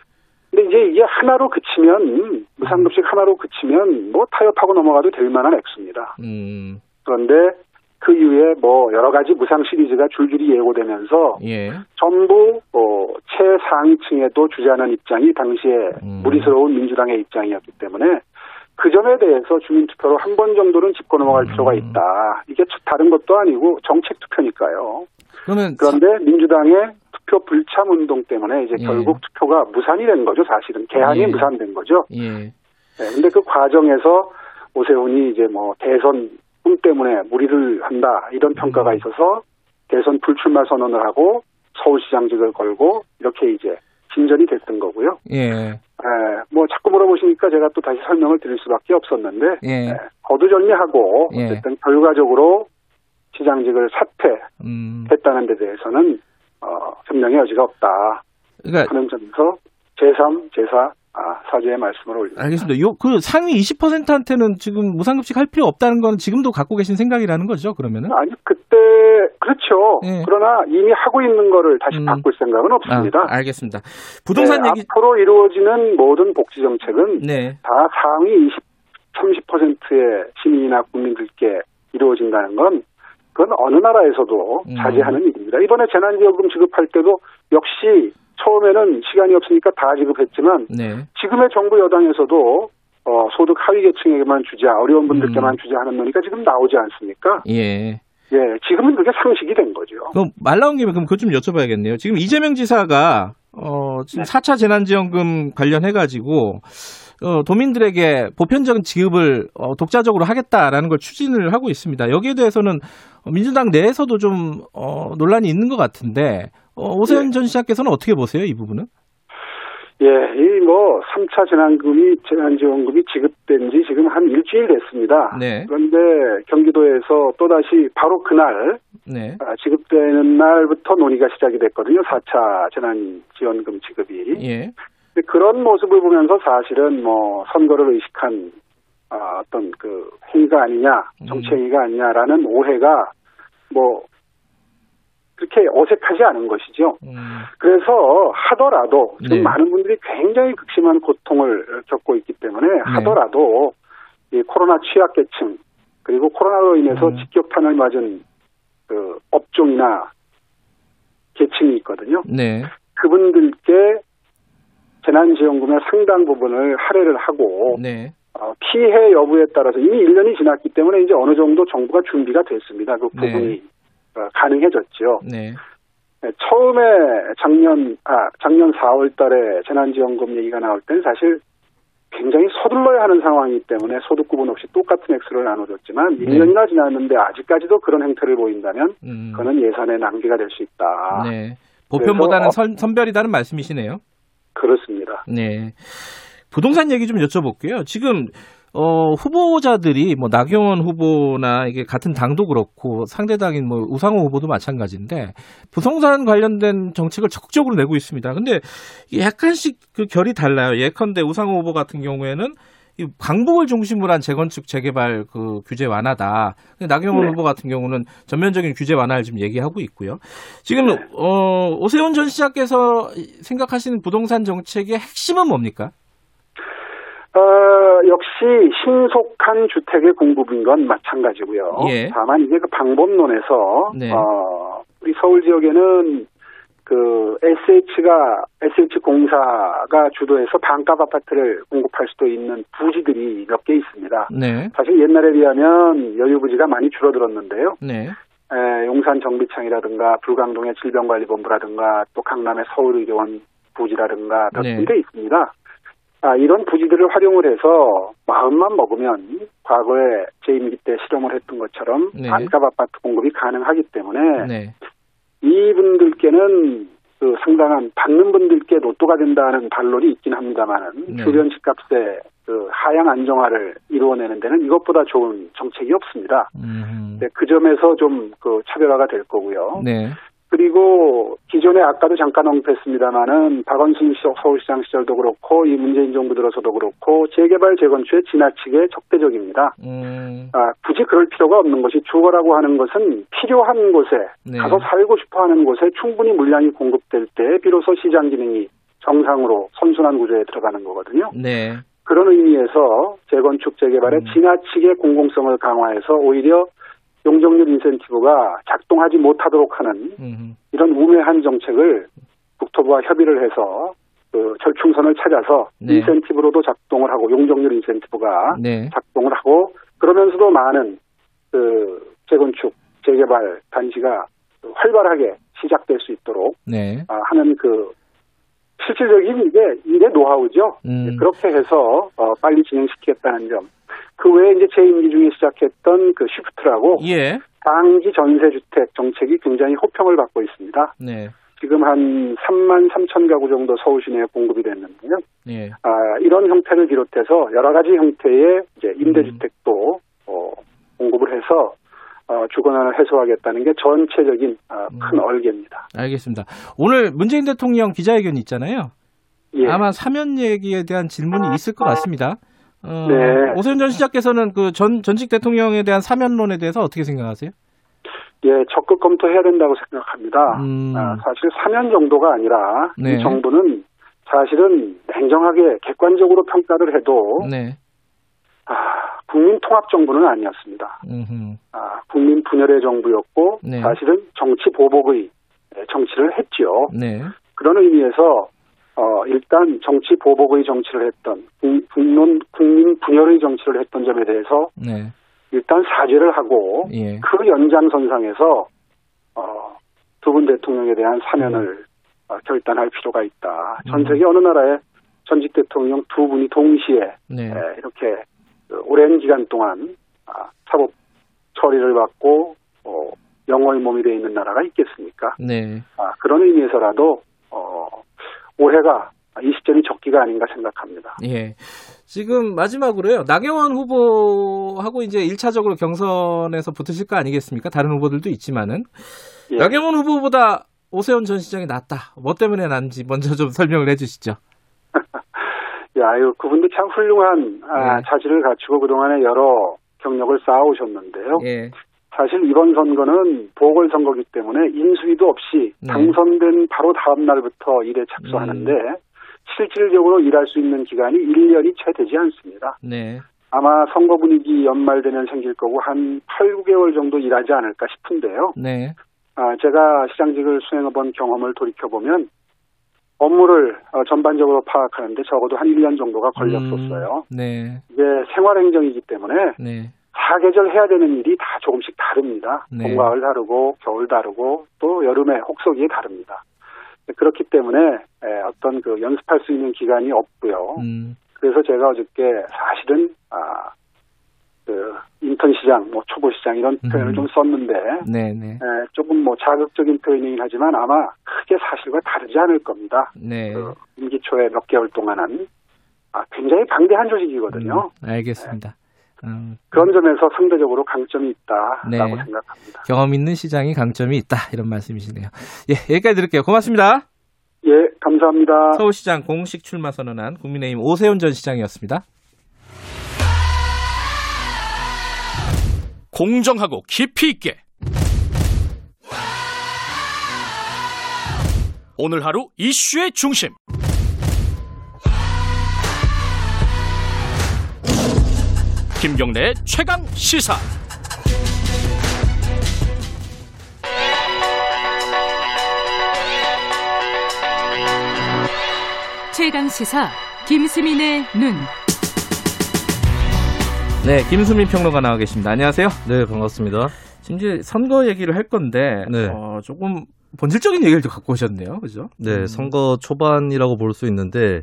근데 이제 이게 하나로 그치면 무상급식 하나로 그치면 뭐 타협하고 넘어가도 될 만한 액수입니다. 음. 그런데 그 이후에 뭐 여러 가지 무상 시리즈가 줄줄이 예고되면서 예. 전부 어, 최상위층에도 주재하는 입장이 당시에 음. 무리스러운 민주당의 입장이었기 때문에 그 점에 대해서 주민투표로 한 번 정도는 짚고 넘어갈 음. 필요가 있다. 이게 다른 것도 아니고 정책 투표니까요. 그러면 그런데 사... 민주당의 투표 불참 운동 때문에 이제 예. 결국 투표가 무산이 된 거죠. 사실은 개항이 예. 무산된 거죠. 예. 네, 근데 그 과정에서 오세훈이 이제 뭐 대선 꿈 때문에 무리를 한다 이런 평가가 음. 있어서 대선 불출마 선언을 하고 서울시장직을 걸고 이렇게 이제 진전이 됐던 거고요. 예. 에, 뭐 자꾸 물어보시니까 제가 또 다시 설명을 드릴 수밖에 없었는데 예. 에, 거두절미하고 예. 어쨌든 결과적으로 시장직을 사퇴했다는 음. 데 대해서는 어, 설명의 여지가 없다 그러니까, 하는 점에서 제3, 제4 아, 사죄의 말씀을 올립니다. 알겠습니다. 요, 그 상위 20%한테는 지금 무상급식 할 필요 없다는 건 지금도 갖고 계신 생각이라는 거죠, 그러면은? 아니, 그때, 그렇죠. 네. 그러나 이미 하고 있는 거를 다시 음. 바꿀 생각은 없습니다. 아, 알겠습니다. 부동산 네, 얘기. 앞으로 이루어지는 모든 복지 정책은 네. 다 상위 20, 30%의 시민이나 국민들께 이루어진다는 건 그건 어느 나라에서도 음. 자제하는 음. 일입니다. 이번에 재난지원금 지급할 때도 역시 처음에는 시간이 없으니까 다 지급했지만 네. 지금의 정부 여당에서도 어, 소득 하위 계층에게만 주자, 어려운 분들께만 음. 주자 하는 논의가 지금 나오지 않습니까? 예. 예, 지금은 그게 상식이 된 거죠. 그럼 말 나온 김에 그럼 그것 좀 여쭤봐야겠네요. 지금 이재명 지사가 어, 지금 네. 4차 재난지원금 관련해가지고 어, 도민들에게 보편적인 지급을 어, 독자적으로 하겠다라는 걸 추진을 하고 있습니다. 여기에 대해서는 민주당 내에서도 좀 어, 논란이 있는 것 같은데 어, 오세훈 네. 전 시장께서는 어떻게 보세요, 이 부분은? 예, 이 뭐 3차 재난금이 재난지원금이 지급된 지 지금 한 일주일 됐습니다. 네. 그런데 경기도에서 또다시 바로 그날 네. 아, 지급되는 날부터 논의가 시작이 됐거든요. 4차 재난지원금 지급이. 예. 그런 모습을 보면서 사실은 뭐 선거를 의식한 아, 어떤 그 행위가 아니냐, 정치 행위가 아니냐라는 오해가 뭐 그렇게 어색하지 않은 것이죠. 음. 그래서 하더라도 지금 네. 많은 분들이 굉장히 극심한 고통을 겪고 있기 때문에 네. 하더라도 이 코로나 취약계층 그리고 코로나로 인해서 음. 직격탄을 맞은 그 업종이나 계층이 있거든요. 네. 그분들께 재난지원금의 상당 부분을 할애를 하고 네. 어, 피해 여부에 따라서 이미 1년이 지났기 때문에 이제 어느 정도 정부가 준비가 됐습니다. 그 네. 부분이 네. 어, 가능해졌죠. 네. 네. 처음에 작년 아 작년 4월달에 재난지원금 얘기가 나올 때는 사실 굉장히 서둘러야 하는 상황이기 때문에 소득 구분 없이 똑같은 액수를 나눠줬지만 네. 1년이나 지났는데 아직까지도 그런 행태를 보인다면 음. 그거는 예산의 낭비가 될 수 있다. 네. 보편보다는 선, 선별이다는 말씀이시네요. 그렇습니다. 네. 부동산 얘기 좀 여쭤볼게요. 지금 어, 후보자들이 뭐 나경원 후보나 이게 같은 당도 그렇고 상대 당인 뭐 우상호 후보도 마찬가지인데 부동산 관련된 정책을 적극적으로 내고 있습니다. 근데 약간씩 그 결이 달라요. 예컨대 우상호 후보 같은 경우에는 이 광복을 중심으로 한 재건축 재개발 그 규제 완화다. 나경원 네. 후보 같은 경우는 전면적인 규제 완화를 지금 얘기하고 있고요. 지금 네. 어, 오세훈 전 시장께서 생각하시는 부동산 정책의 핵심은 뭡니까? 어, 역시 신속한 주택의 공급인 건 마찬가지고요. 예. 다만 이제 그 방법론에서 네. 어, 우리 서울 지역에는 그 SH가 SH 공사가 주도해서 반값 아파트를 공급할 수도 있는 부지들이 몇 개 있습니다. 네. 사실 옛날에 비하면 여유 부지가 많이 줄어들었는데요. 네. 에, 용산 정비창이라든가 불광동의 질병관리본부라든가 또 강남의 서울의료원 부지라든가 몇 네. 군데 있습니다. 아, 이런 부지들을 활용을 해서 마음만 먹으면 과거에 재임기 때 실험을 했던 것처럼 네. 반값 아파트 공급이 가능하기 때문에 네. 이분들께는 그 상당한 받는 분들께 로또가 된다는 반론이 있긴 합니다만은 네. 주변 집값의 그 하향 안정화를 이루어내는 데는 이것보다 좋은 정책이 없습니다. 음. 네, 그 점에서 좀 그 차별화가 될 거고요. 네. 그리고 기존에 아까도 잠깐 언급했습니다마는 박원순 서울시장 시절도 그렇고 이 문재인 정부 들어서도 그렇고 재개발 재건축에 지나치게 적대적입니다. 음. 아, 굳이 그럴 필요가 없는 것이 주거라고 하는 것은 필요한 곳에 네. 가서 살고 싶어하는 곳에 충분히 물량이 공급될 때 비로소 시장 기능이 정상으로 선순환 구조에 들어가는 거거든요. 네. 그런 의미에서 재건축 재개발에 음. 지나치게 공공성을 강화해서 오히려 용적률 인센티브가 작동하지 못하도록 하는 이런 우매한 정책을 국토부와 협의를 해서 그 절충선을 찾아서 네. 인센티브로도 작동을 하고 용적률 인센티브가 네. 작동을 하고 그러면서도 많은 그 재건축 재개발 단지가 활발하게 시작될 수 있도록 네. 아, 하는 그 실질적인 이게 일의 노하우죠. 음. 그렇게 해서 어, 빨리 진행시키겠다는 점. 그 외에 이제 제 임기 중에 시작했던 그 시프트라고 예. 단기 전세주택 정책이 굉장히 호평을 받고 있습니다. 네. 지금 한 3만 3천 가구 정도 서울 시내에 공급이 됐는데요. 예. 아, 이런 형태를 비롯해서 여러 가지 형태의 이제 임대주택도 음. 어, 공급을 해서 어, 주거난을 해소하겠다는 게 전체적인 어, 큰 음. 얼개입니다. 알겠습니다. 오늘 문재인 대통령 기자회견 있잖아요. 예. 아마 사면 얘기에 대한 질문이 있을 것 같습니다. 어, 네. 오세훈 전 시장께서는 그 전 전직 대통령에 대한 사면론에 대해서 어떻게 생각하세요? 예, 적극 검토해야 된다고 생각합니다. 음. 아, 사실 사면 정도가 아니라 네. 이 정부는 사실은 냉정하게 객관적으로 평가를 해도 네. 아, 국민 통합 정부는 아니었습니다. 아, 국민 분열의 정부였고 네. 사실은 정치 보복의 정치를 했죠. 네. 그런 의미에서 어, 일단 정치 보복의 정치를 했던 국민, 국민 분열의 정치를 했던 점에 대해서 네. 일단 사죄를 하고 예. 그 연장선상에서 어, 두 분 대통령에 대한 사면을 음. 어, 결단할 필요가 있다. 전 음. 세계 어느 나라의 전직 대통령 두 분이 동시에 네. 에, 이렇게 그 오랜 기간 동안 아, 사법 처리를 받고 어, 영어의 몸이 되어 있는 나라가 있겠습니까? 네. 아, 그런 의미에서라도 어, 올해가 이 시점이 적기가 아닌가 생각합니다. 예. 지금 마지막으로요. 나경원 후보하고 이제 1차적으로 경선에서 붙으실 거 아니겠습니까? 다른 후보들도 있지만은. 예. 나경원 후보보다 오세훈 전 시장이 낫다. 뭐 때문에 난지 먼저 좀 설명을 해 주시죠. 야, 유 그분도 참 훌륭한 아, 예. 자질을 갖추고 그동안에 여러 경력을 쌓아오셨는데요. 예. 사실 이번 선거는 보궐선거기 때문에 인수위도 없이 네. 당선된 바로 다음 날부터 일에 착수하는데 음. 실질적으로 일할 수 있는 기간이 1년이 채 되지 않습니다. 네. 아마 선거 분위기 연말 되면 생길 거고 한 8, 9개월 정도 일하지 않을까 싶은데요. 네. 아, 제가 시장직을 수행해본 경험을 돌이켜보면 업무를 어, 전반적으로 파악하는데 적어도 한 1년 정도가 걸렸었어요. 음, 네. 이게 생활행정이기 때문에 네. 사계절 해야 되는 일이 다 조금씩 다릅니다. 네. 봄, 가을 다르고 겨울 다르고 또 여름에 혹서기에 다릅니다. 그렇기 때문에 어떤 그 연습할 수 있는 기간이 없고요. 음. 그래서 제가 어저께 사실은 아, 그 인턴 시장, 뭐 초보 시장 이런 음. 표현을 좀 썼는데 네네. 네. 에, 조금 뭐 자극적인 표현이긴 하지만 아마 크게 사실과 다르지 않을 겁니다. 네. 그 임기 초에 몇 개월 동안은 아, 굉장히 방대한 조직이거든요. 음, 알겠습니다. 음. 그런 점에서 상대적으로 강점이 있다라고 네. 생각합니다. 경험 있는 시장이 강점이 있다 이런 말씀이시네요. 예, 여기까지 드릴게요. 고맙습니다. 예, 감사합니다. 서울시장 공식 출마 선언한 국민의힘 오세훈 전 시장이었습니다. 공정하고 깊이 있게 오늘 하루 이슈의 중심 김경래 최강 시사. 최강 시사 김수민의 눈. 네, 김수민 평론가 나와 계십니다. 안녕하세요. 네, 반갑습니다. 지금 이제 선거 얘기를 할 건데 네. 어, 조금 본질적인 얘기를 좀 갖고 오셨네요. 그죠? 네, 음. 선거 초반이라고 볼 수 있는데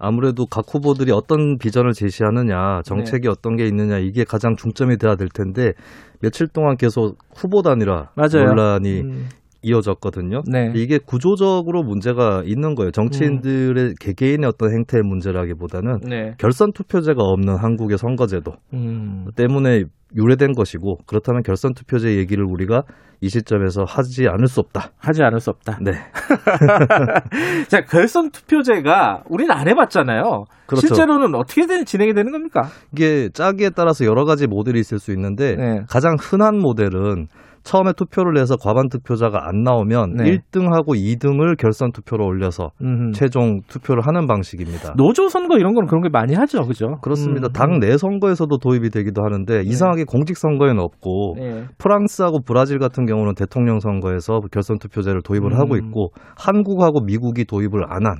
아무래도 각 후보들이 어떤 비전을 제시하느냐, 정책이 네. 어떤 게 있느냐 이게 가장 중점이 돼야 될 텐데 며칠 동안 계속 후보 단위라 맞아요. 논란이 음. 이어졌거든요. 네. 이게 구조적으로 문제가 있는 거예요. 정치인들의 음. 개개인의 어떤 행태의 문제라기보다는 네. 결선 투표제가 없는 한국의 선거제도 음. 때문에 유래된 것이고 그렇다면 결선 투표제 얘기를 우리가 이 시점에서 하지 않을 수 없다. 하지 않을 수 없다. 네. 자, 결선 투표제가 우리는 안 해봤잖아요. 그렇죠. 실제로는 어떻게 되, 진행이 되는 겁니까? 이게 짜기에 따라서 여러 가지 모델이 있을 수 있는데 네. 가장 흔한 모델은 처음에 투표를 해서 과반 투표자가 안 나오면 네. 1등하고 2등을 결선 투표로 올려서 음흠. 최종 투표를 하는 방식입니다. 노조 선거 이런 거는 그런 게 많이 하죠, 그죠? 그렇습니다. 음. 당내 선거에서도 도입이 되기도 하는데 네. 이상하게 공직 선거에는 없고 네. 프랑스하고 브라질 같은 경우는 대통령 선거에서 결선 투표제를 도입을 음. 하고 있고 한국하고 미국이 도입을 안 한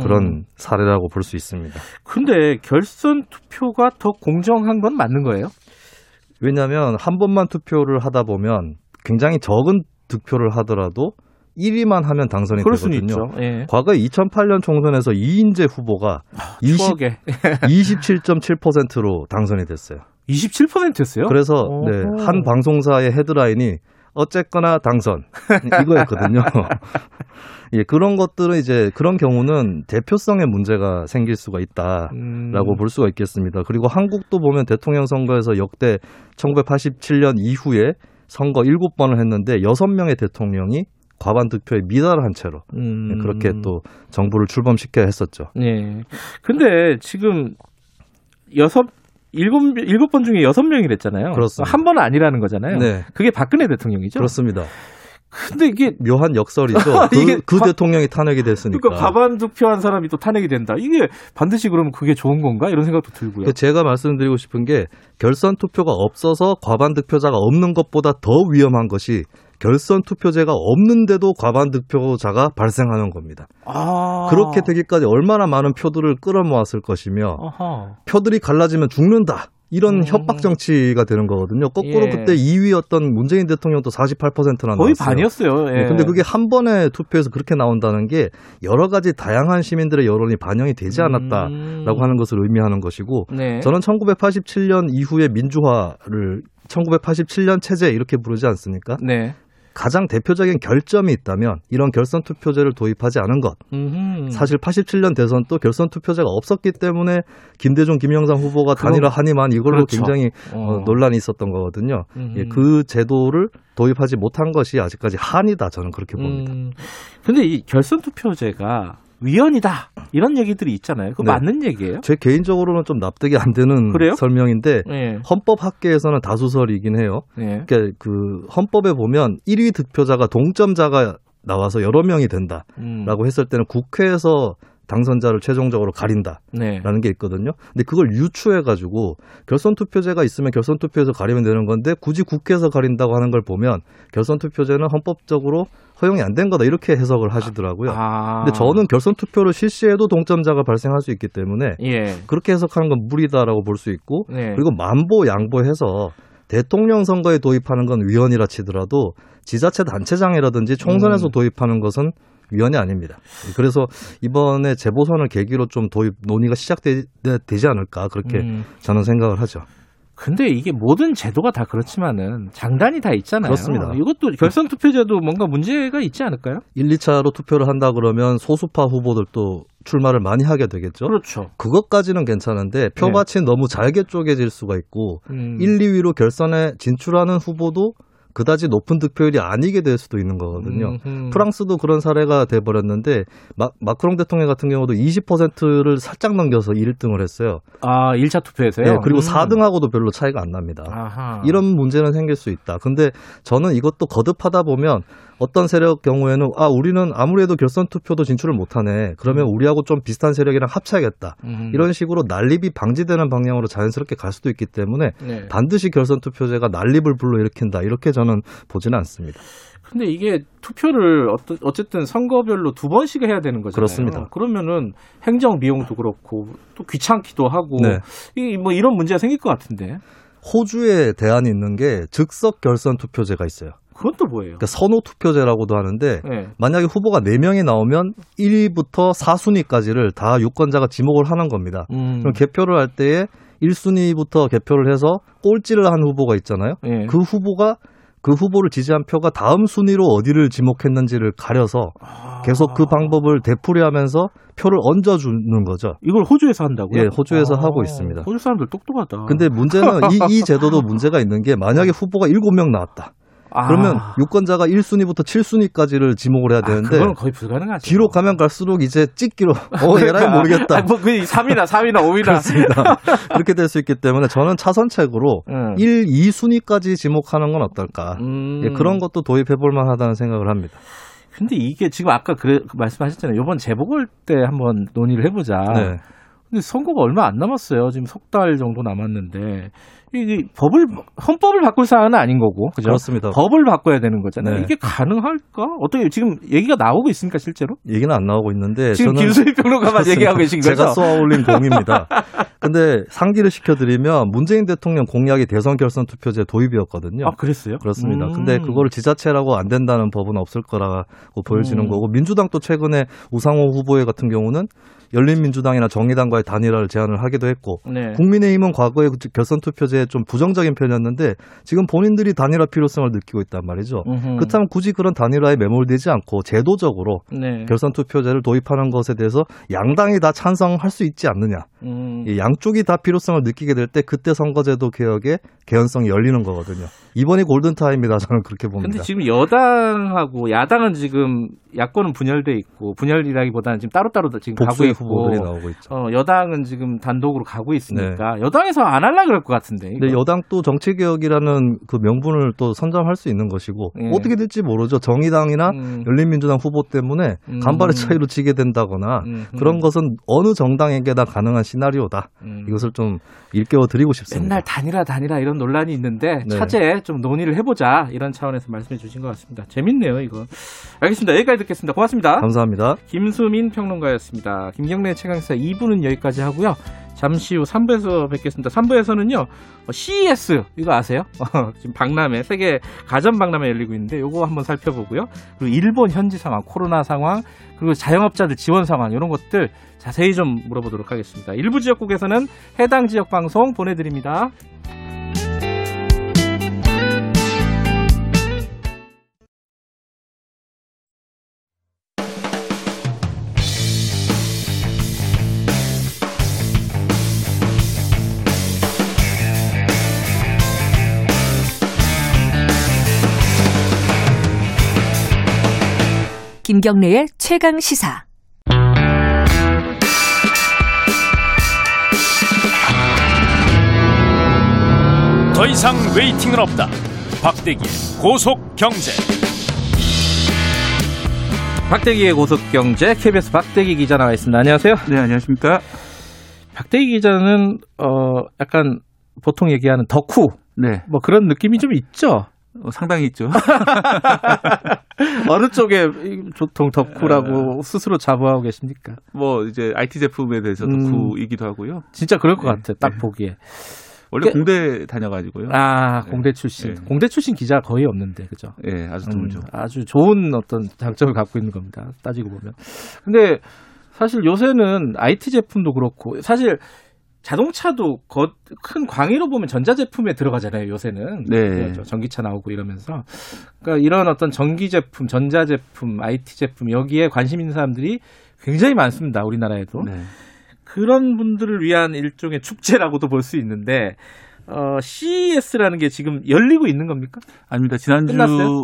그런 사례라고 볼 수 있습니다. 근데 결선 투표가 더 공정한 건 맞는 거예요? 왜냐하면 한 번만 투표를 하다 보면 굉장히 적은 득표를 하더라도 1위만 하면 당선이 되거든요. 예. 과거 2008년 총선에서 이인재 후보가 아, 20, 27.7%로 당선이 됐어요. 27%였어요? 그래서 네, 한 방송사의 헤드라인이 어쨌거나 당선 이거였거든요. 예, 그런 것들은 이제 그런 경우는 대표성의 문제가 생길 수가 있다라고 음. 볼 수가 있겠습니다. 그리고 한국도 보면 대통령 선거에서 역대 1987년 이후에 선거 7번을 했는데 6명의 대통령이 과반 득표에 미달한 채로 음. 그렇게 또 정부를 출범시켜야 했었죠. 네. 근데 지금 여섯 일곱 일곱 번 중에 여섯 명이랬잖아요. 그렇습니다. 한 번은 아니라는 거잖아요. 네. 그게 박근혜 대통령이죠. 그렇습니다. 근데 이게 묘한 역설이죠. 그, 이게 그 바, 대통령이 탄핵이 됐으니까. 그러니까 과반 득표한 사람이 또 탄핵이 된다. 이게 반드시 그러면 그게 좋은 건가 이런 생각도 들고요. 제가 말씀드리고 싶은 게 결선 투표가 없어서 과반 득표자가 없는 것보다 더 위험한 것이 결선 투표제가 없는데도 과반 득표자가 발생하는 겁니다. 아. 그렇게 되기까지 얼마나 많은 표들을 끌어모았을 것이며 아하. 표들이 갈라지면 죽는다. 이런 음. 협박 정치가 되는 거거든요. 거꾸로 예. 그때 2위였던 문재인 대통령도 48%나 거의 반이었어요. 예. 네, 근데 그게 한 번의 투표에서 그렇게 나온다는 게 여러 가지 다양한 시민들의 여론이 반영이 되지 않았다라고 음. 하는 것을 의미하는 것이고 네. 저는 1987년 이후에 민주화를 1987년 체제 이렇게 부르지 않습니까? 네. 가장 대표적인 결점이 있다면 이런 결선 투표제를 도입하지 않은 것. 음흠. 사실 87년 대선도 결선 투표제가 없었기 때문에 김대중, 김영삼 후보가 단일화하니만 이걸로 그렇죠. 굉장히 어. 어, 논란이 있었던 거거든요. 예, 그 제도를 도입하지 못한 것이 아직까지 한이다 저는 그렇게 봅니다. 음. 근데 이 결선 투표제가 위헌이다 이런 얘기들이 있잖아요. 그거 네. 맞는 얘기예요? 제 개인적으로는 좀 납득이 안 되는 그래요? 설명인데 네. 헌법 학계에서는 다수설이긴 해요. 네. 그러니까 그 헌법에 보면 1위 득표자가 동점자가 나와서 여러 명이 된다라고 음. 했을 때는 국회에서 당선자를 최종적으로 가린다라는 네. 게 있거든요. 근데 그걸 유추해 가지고 결선 투표제가 있으면 결선 투표에서 가리면 되는 건데 굳이 국회에서 가린다고 하는 걸 보면 결선 투표제는 헌법적으로 허용이 안 된 거다 이렇게 해석을 하시더라고요. 아. 근데 저는 결선 투표를 실시해도 동점자가 발생할 수 있기 때문에 예. 그렇게 해석하는 건 무리다라고 볼 수 있고 네. 그리고 만보 양보해서 대통령 선거에 도입하는 건 위헌이라 치더라도 지자체 단체장이라든지 총선에서 음. 도입하는 것은 위헌이 아닙니다. 그래서 이번에 재보선을 계기로 좀 도입 논의가 시작되지 않을까 그렇게 음. 저는 생각을 하죠. 근데 이게 모든 제도가 다 그렇지만은 장단이 다 있잖아요. 그렇습니다. 이것도 결선 투표제도 뭔가 문제가 있지 않을까요? 1, 2차로 투표를 한다 그러면 소수파 후보들도 출마를 많이 하게 되겠죠. 그렇죠. 그것까지는 괜찮은데 표밭이 네. 너무 잘게 쪼개질 수가 있고 음. 1, 2위로 결선에 진출하는 후보도 그다지 높은 득표율이 아니게 될 수도 있는 거거든요. 음흠. 프랑스도 그런 사례가 돼 버렸는데 마크롱 대통령 같은 경우도 20%를 살짝 넘겨서 1등을 했어요. 아, 1차 투표에서요? 네, 그리고 음. 4등하고도 별로 차이가 안 납니다. 아하. 이런 문제는 생길 수 있다. 근데 저는 이것도 거듭하다 보면 어떤 세력 경우에는 아 우리는 아무래도 결선 투표도 진출을 못하네. 그러면 음. 우리하고 좀 비슷한 세력이랑 합쳐야겠다. 음. 이런 식으로 난립이 방지되는 방향으로 자연스럽게 갈 수도 있기 때문에 네. 반드시 결선 투표제가 난립을 불러일으킨다. 이렇게 저는 보지는 않습니다. 근데 이게 투표를 어쨌든 선거별로 두 번씩 해야 되는 거잖아요. 그렇습니다. 그러면은 행정 비용도 그렇고 또 귀찮기도 하고 네. 이뭐 이런 문제가 생길 것 같은데. 호주에 대안이 있는 게 즉석 결선 투표제가 있어요. 그건 또 뭐예요? 그러니까 선호 투표제라고도 하는데 네. 만약에 후보가 4명이 나오면 1위부터 4순위까지를 다 유권자가 지목을 하는 겁니다. 음. 그럼 개표를 할 때에 1순위부터 개표를 해서 꼴찌를 한 후보가 있잖아요. 네. 그 후보가 그 후보를 지지한 표가 다음 순위로 어디를 지목했는지를 가려서 계속 그 방법을 되풀이하면서 표를 얹어주는 거죠. 이걸 호주에서 한다고요? 예, 호주에서 아, 하고 있습니다. 호주 사람들 똑똑하다. 근데 문제는 이, 이 제도도 문제가 있는 게 만약에 후보가 7명 나왔다. 아. 그러면 유권자가 1순위부터 7순위까지를 지목을 해야 아, 되는데 아, 거의 불가능하죠. 뒤로 가면 갈수록 이제 찍기로 어 얘랑 모르겠다. 뭐, 그 3위나 4위나 5위나 그렇습니다. 그렇게 될 수 있기 때문에 저는 차선책으로 음. 1, 2순위까지 지목하는 건 어떨까? 음. 예, 그런 것도 도입해 볼 만하다는 생각을 합니다. 근데 이게 지금 아까 그 말씀하셨잖아요. 이번 재보궐 때 한번 논의를 해보자. 네. 근데 선거가 얼마 안 남았어요. 지금 석 달 정도 남았는데 이 법을 헌법을 바꿀 사안은 아닌 거고 그죠? 그렇습니다. 법을 바꿔야 되는 거잖아요. 네. 이게 가능할까? 어떻게 지금 얘기가 나오고 있습니까 실제로? 얘기는 안 나오고 있는데 지금 김수희 평론가만 얘기하고 계신 거죠? 제가 쏘아올린 공입니다. 근데 상기를 시켜드리면 문재인 대통령 공약이 대선 결선 투표제 도입이었거든요. 아 그랬어요? 그렇습니다. 음. 근데 그거를 지자체라고 안 된다는 법은 없을 거라고 보여지는 음. 거고 민주당도 최근에 우상호 후보의 같은 경우는 열린민주당이나 정의당과의 단일화를 제안을 하기도 했고 네. 국민의힘은 과거에 결선 투표제 게좀 부정적인 편이었는데 지금 본인들이 단일화 필요성을 느끼고 있단 말이죠. 음흠. 그렇다면 굳이 그런 단일화에 매몰되지 않고 제도적으로 네. 결선 투표제를 도입하는 것에 대해서 양당이 다 찬성할 수 있지 않느냐. 음. 양쪽이 다 필요성을 느끼게 될 때 그때 선거제도 개혁의 개연성이 열리는 거거든요. 이번이 골든타임이다 저는 그렇게 봅니다. 근데 지금 여당하고 야당은 지금 야권은 분열돼 있고 분열이라기보다는 지금 따로따로 지금 가고 있고 후보들이 나오고 있죠. 어, 여당은 지금 단독으로 가고 있으니까 네. 여당에서 안 할라 그럴 것 같은데. 이거. 근데 여당 또 정치 개혁이라는 그 명분을 또 선점할 수 있는 것이고 네. 어떻게 될지 모르죠. 정의당이나 음. 열린민주당 후보 때문에 음. 간발의 차이로 지게 된다거나 음. 그런 것은 어느 정당에게나 가능한 시나리오다. 음. 이것을 좀 일깨워 드리고 싶습니다. 맨날 단일화 단일화 이런 논란이 있는데 네. 차제 좀 논의를 해보자 이런 차원에서 말씀해 주신 것 같습니다. 재밌네요 이거. 알겠습니다. 여기까지 듣겠습니다. 고맙습니다. 감사합니다. 김수민 평론가였습니다. 김경래 최강사 2부는 여기까지 하고요. 잠시 후 3부에서 뵙겠습니다. 3부에서는요, CES, 이거 아세요? 지금 박람회, 세계 가전 박람회 열리고 있는데, 요거 한번 살펴보고요. 그리고 일본 현지 상황, 코로나 상황, 그리고 자영업자들 지원 상황, 이런 것들 자세히 좀 물어보도록 하겠습니다. 일부 지역국에서는 해당 지역 방송 보내드립니다. 김경래의 최강 시사. 더 이상 웨이팅은 없다. 박대기의 고속 경제. 박대기의 고속 경제 KBS 박대기 기자 나와 있습니다. 안녕하세요. 네, 안녕하십니까? 박대기 기자는 어 약간 보통 얘기하는 덕후. 네. 뭐 그런 느낌이 좀 있죠. 어, 상당히 있죠. 어느 쪽에 보통 덕후라고 어... 스스로 자부하고 계십니까? 뭐 이제 IT 제품에 대해서 음... 덕후이기도 하고요. 진짜 그럴 것 네. 같아요. 딱 네. 보기에. 원래 그... 공대 다녀가지고요. 아 네. 공대 출신. 네. 공대 출신 기자 거의 없는데 그죠? 예, 네, 아주 드물죠. 음, 아주 좋은 어떤 장점을 갖고 있는 겁니다. 따지고 보면. 근데 사실 요새는 IT 제품도 그렇고 사실 자동차도 거, 큰 광의로 보면 전자제품에 들어가잖아요, 요새는. 네. 그렇죠. 전기차 나오고 이러면서. 그러니까 이런 어떤 전기제품, 전자제품, IT 제품, 여기에 관심 있는 사람들이 굉장히 많습니다, 우리나라에도. 네. 그런 분들을 위한 일종의 축제라고도 볼 수 있는데, 어, CES라는 게 지금 열리고 있는 겁니까? 아닙니다. 지난주